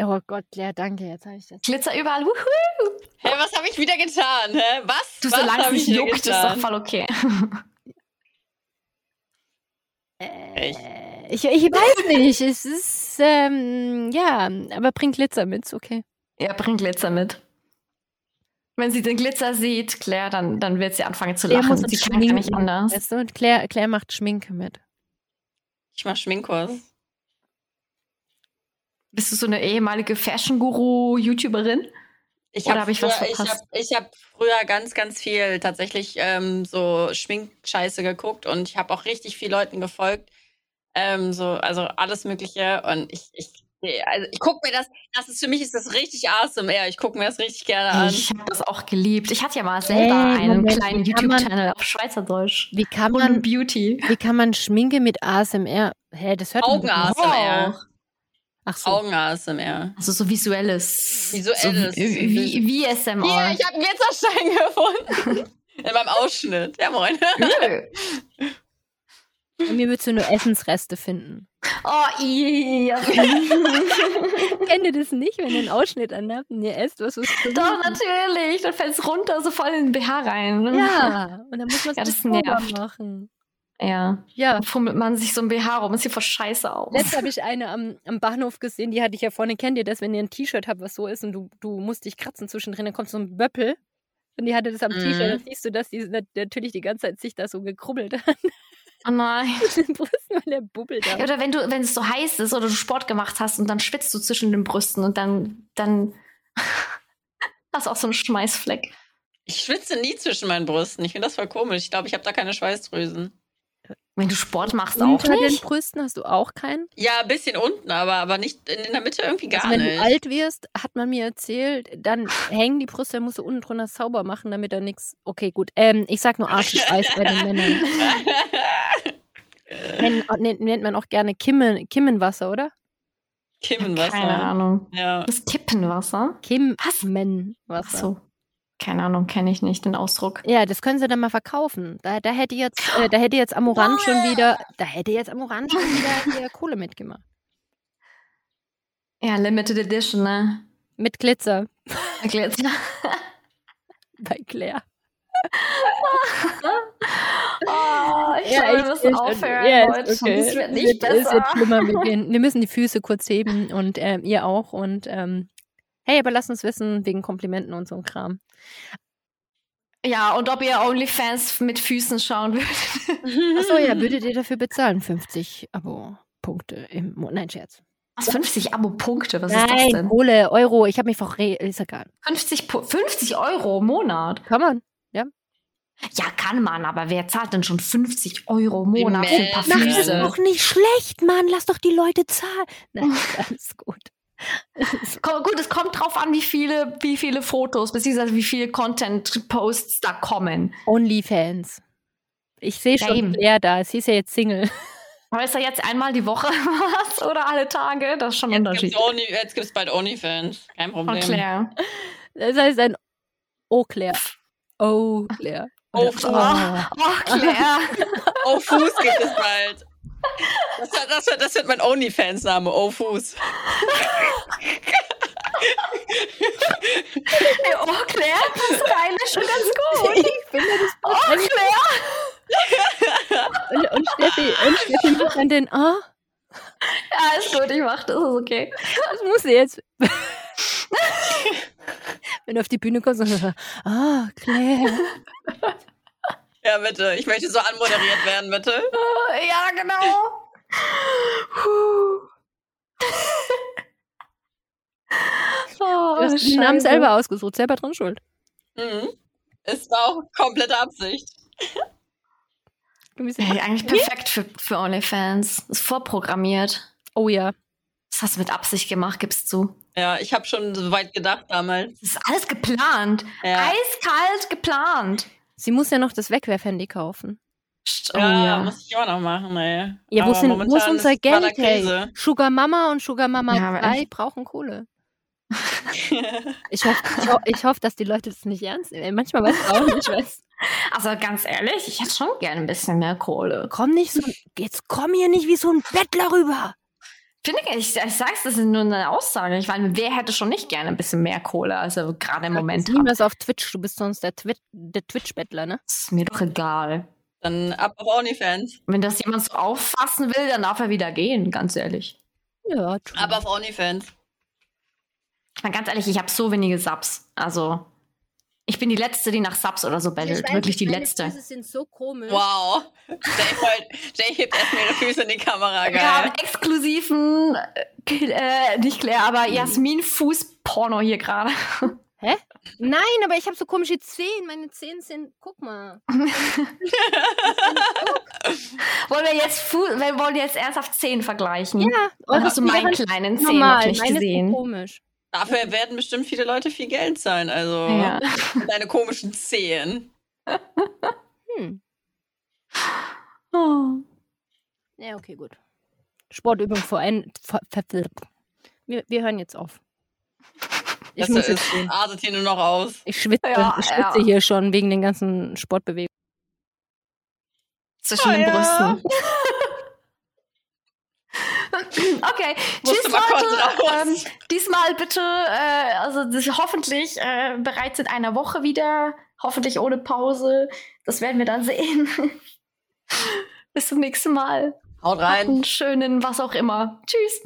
Oh Gott, Claire, danke. Jetzt habe ich das. Glitzer überall. Wuhu. Hey, was habe ich wieder getan? Hä? Was? Du, was solange es nicht juckt, ist doch voll okay. Echt? Äh, Ich, ich weiß nicht. Es ist, ähm, ja, aber bring Glitzer mit, okay. Ja, bring Glitzer mit. Wenn sie den Glitzer sieht, Claire, dann, dann wird sie anfangen zu Claire lachen. muss Sie kann ja nicht anders. Weißt du? Und Claire, Claire macht Schminke mit. Ich mach Schminkkurs. Bist du so eine ehemalige Fashion-Guru-YouTuberin? Ich Oder habe hab ich was früher, ich verpasst? hab, ich hab früher ganz, ganz viel tatsächlich ähm, so Schminkscheiße geguckt und ich habe auch richtig viel Leuten gefolgt. Ähm, so, also alles Mögliche. Und ich, ich, also ich gucke mir das, das ist für mich ist das richtig ASMR. Ich gucke mir das richtig gerne an. Ich habe das auch geliebt. Ich hatte ja mal selber Hey, einen Moment, kleinen YouTube-Channel auf Schweizerdeutsch. Wie kann Und man, Beauty. wie kann man Schminke mit ASMR? Hä, das hört nicht. Augen-ASMR. Auch. Ach so. Augen-ASMR. Also so visuelles. Visuelles. So wie, wie, wie SMR. Hier, ich habe einen Glitzerstein gefunden. In meinem Ausschnitt. Ja, moin. Bei mir würdest du nur Essensreste finden. Oh, i. Kennt ihr das nicht, wenn ihr einen Ausschnitt anhabt und ihr esst was? zu Doch, natürlich. Dann fällt es runter, so voll in den BH rein. Ja, und dann muss man Ja, es das Pulver nervt. machen. Ja. Ja, Dann fummelt man sich so ein BH rum. Das sieht voll scheiße aus. letztes habe ich eine am, am Bahnhof gesehen, die hatte ich ja vorne. Kennt ihr das, wenn ihr ein T-Shirt habt, was so ist und du, du musst dich kratzen zwischendrin, dann kommt so ein Böppel und die hatte das am Mhm. T-Shirt, dann siehst du, dass die nat- natürlich die ganze Zeit sich da so gekrubbelt hat Oh nein. den Brüsten, weil der bubbelt da. Ja, oder wenn du, wenn es so heiß ist oder du Sport gemacht hast und dann schwitzt du zwischen den Brüsten und dann, dann Hast auch so einen Schmeißfleck. Ich schwitze nie zwischen meinen Brüsten. Ich finde das voll komisch. Ich glaube, ich habe da keine Schweißdrüsen. Wenn du Sport machst, auch Unter den nicht. Brüsten hast du auch keinen. Ja, ein bisschen unten, aber, aber nicht in, in der Mitte irgendwie gar also wenn nicht. du alt wirst, hat man mir erzählt, dann hängen die Brüste, dann musst du unten drunter sauber machen, damit da nichts. Okay, gut. Ähm, ich sag nur Arschgeschweiß bei den Männern. Nennt, nennt, man auch gerne Kimmen, Kimmenwasser, oder? Kimmenwasser. Keine Ahnung. Ja. Das Kippenwasser? Kimmenwasser. So. Keine Ahnung, kenne ich nicht den Ausdruck. Ja, das können sie dann mal verkaufen. Da, da hätte jetzt, äh, da hätte jetzt Amorant schon wieder, da hätte jetzt Amorant schon wieder hier Kohle mitgemacht. Ja, Limited Edition, ne? Mit Glitzer Glitzer. bei Claire. Oh, ich Ja, glaube, wir ich- müssen aufhören, ja, Leute. ist okay. Wird Es nicht wird, es wird besser. schlimmer. Wir, wir müssen die Füße kurz heben und ähm, ihr auch. Und ähm, hey, aber lasst uns wissen, wegen Komplimenten und so ein Kram. Ja, und ob ihr OnlyFans mit Füßen schauen würdet. Achso, ja, würdet ihr dafür bezahlen? 50 Abo-Punkte im Monat. Nein, Scherz. Was, 50 Abo-Punkte? Was ist das Nein, denn? Kohle, Euro. Ich habe mich verrät. Ist egal. 50, Pu- 50 Euro im Monat? Kann man. Ja, kann man, aber wer zahlt denn schon 50 Euro im Monat für ein paar. Mach das Füße? doch nicht schlecht, Mann. Lass doch die Leute zahlen. Nein, alles gut. Gut, es kommt drauf an, wie viele, wie viele Fotos, beziehungsweise wie viele Content-Posts da kommen. Onlyfans. Ich sehe Ja, schon eben. Claire da. Sie ist ja jetzt Single. Aber ist da jetzt einmal die Woche was oder alle Tage? Das ist schon ein Jetzt Unterschied. gibt's, Only, jetzt gibt's bald OnlyFans. Kein Problem. Claire. Das heißt ein Oh, Claire. Oh, Claire. Oh, Oder- Fuß. Oh, Claire. Oh, Fuß gibt es bald. Das, wird- das, wird, das wird mein OnlyFans-Name. Oh, Fuß. Hey, oh, Claire, das ist eigentlich schon ganz gut. Ich finde das Oh, Claire. und, und Steffi, und Steffi macht dann den Ah, Ja, ist gut, ich mach das, ist okay. das muss sie jetzt. Wenn du auf die Bühne kommst und sagst, ah, Claire. Ja, bitte. Ich möchte so anmoderiert werden, bitte. Ja, genau. Oh, Du hast den Namen selber ausgesucht, selber dran schuld. Mhm. Es war auch komplette Absicht. Hey, eigentlich perfekt für, für OnlyFans. Ist vorprogrammiert. Oh ja. Das hast du mit Absicht gemacht, gibst du. Ja, ich habe schon so weit gedacht damals. Das ist alles geplant. Ja, Eiskalt geplant. Sie muss ja noch das Wegwerfhandy kaufen. Oh ja, ja. muss ich immer noch machen, ey. Ja, wo, sind, wo ist unser ist Geld, hey? Sugar Mama und Sugar Mama Ja, aber 2 brauchen Kohle. Ich hoffe, ich, ho ich hoff, dass die Leute das nicht ernst nehmen. Manchmal weiß ich auch nicht, was. Also ganz ehrlich, ich hätte schon gerne ein bisschen mehr Kohle. Komm nicht so, jetzt komm hier nicht wie so ein Bettler rüber. Finde ich, ich, ich sag's, das ist nur eine Aussage. Ich meine, wer hätte schon nicht gerne ein bisschen mehr Kohle, als er gerade im Moment Stream hat? das auf Twitch, du bist sonst der, Twi der Twitch-Bettler, ne? Ist mir doch egal. Dann ab auf OnlyFans. Wenn das jemand so auffassen will, dann darf er wieder gehen, ganz ehrlich. Ja, true. Ab auf OnlyFans. Ich meine, ganz ehrlich, ich habe so wenige Subs. Also, ich bin die Letzte, die nach Subs oder so bettelt. Wirklich die Letzte. Füße sind so komisch. Wow. Jay, voll- Jay hebt erstmal ihre Füße in die Kamera, Wir haben geil. exklusiven, äh, äh, nicht Claire, aber Jasmin Fuß-Porno hier gerade. Nein, aber ich habe so komische Zehen. Meine Zehen sind, guck mal. Wollen wir jetzt, Fu wir wollen jetzt ernsthaft Zehen vergleichen? Ja, Dann hast du meinen kleinen Zehen noch nicht Meine sind gesehen. komisch. Dafür werden bestimmt viele Leute viel Geld zahlen, also. Ja. Deine komischen Zehen. Hm. Oh. Ja, okay, gut. Sportübung vor ein. Wir, wir hören jetzt auf. Ich Das muss ist, jetzt gehen. artet hier nur noch aus. Ich schwitze, Ja, ich schwitze ja. hier schon wegen den ganzen Sportbewegungen. Zwischen Oh den ja. Brüsten. okay, tschüss Leute. Ähm, diesmal bitte, äh, also hoffentlich äh, bereits in einer Woche wieder, hoffentlich ohne Pause. Das werden wir dann sehen. Bis zum nächsten Mal. Haut Habt rein. einen schönen was auch immer. Tschüss.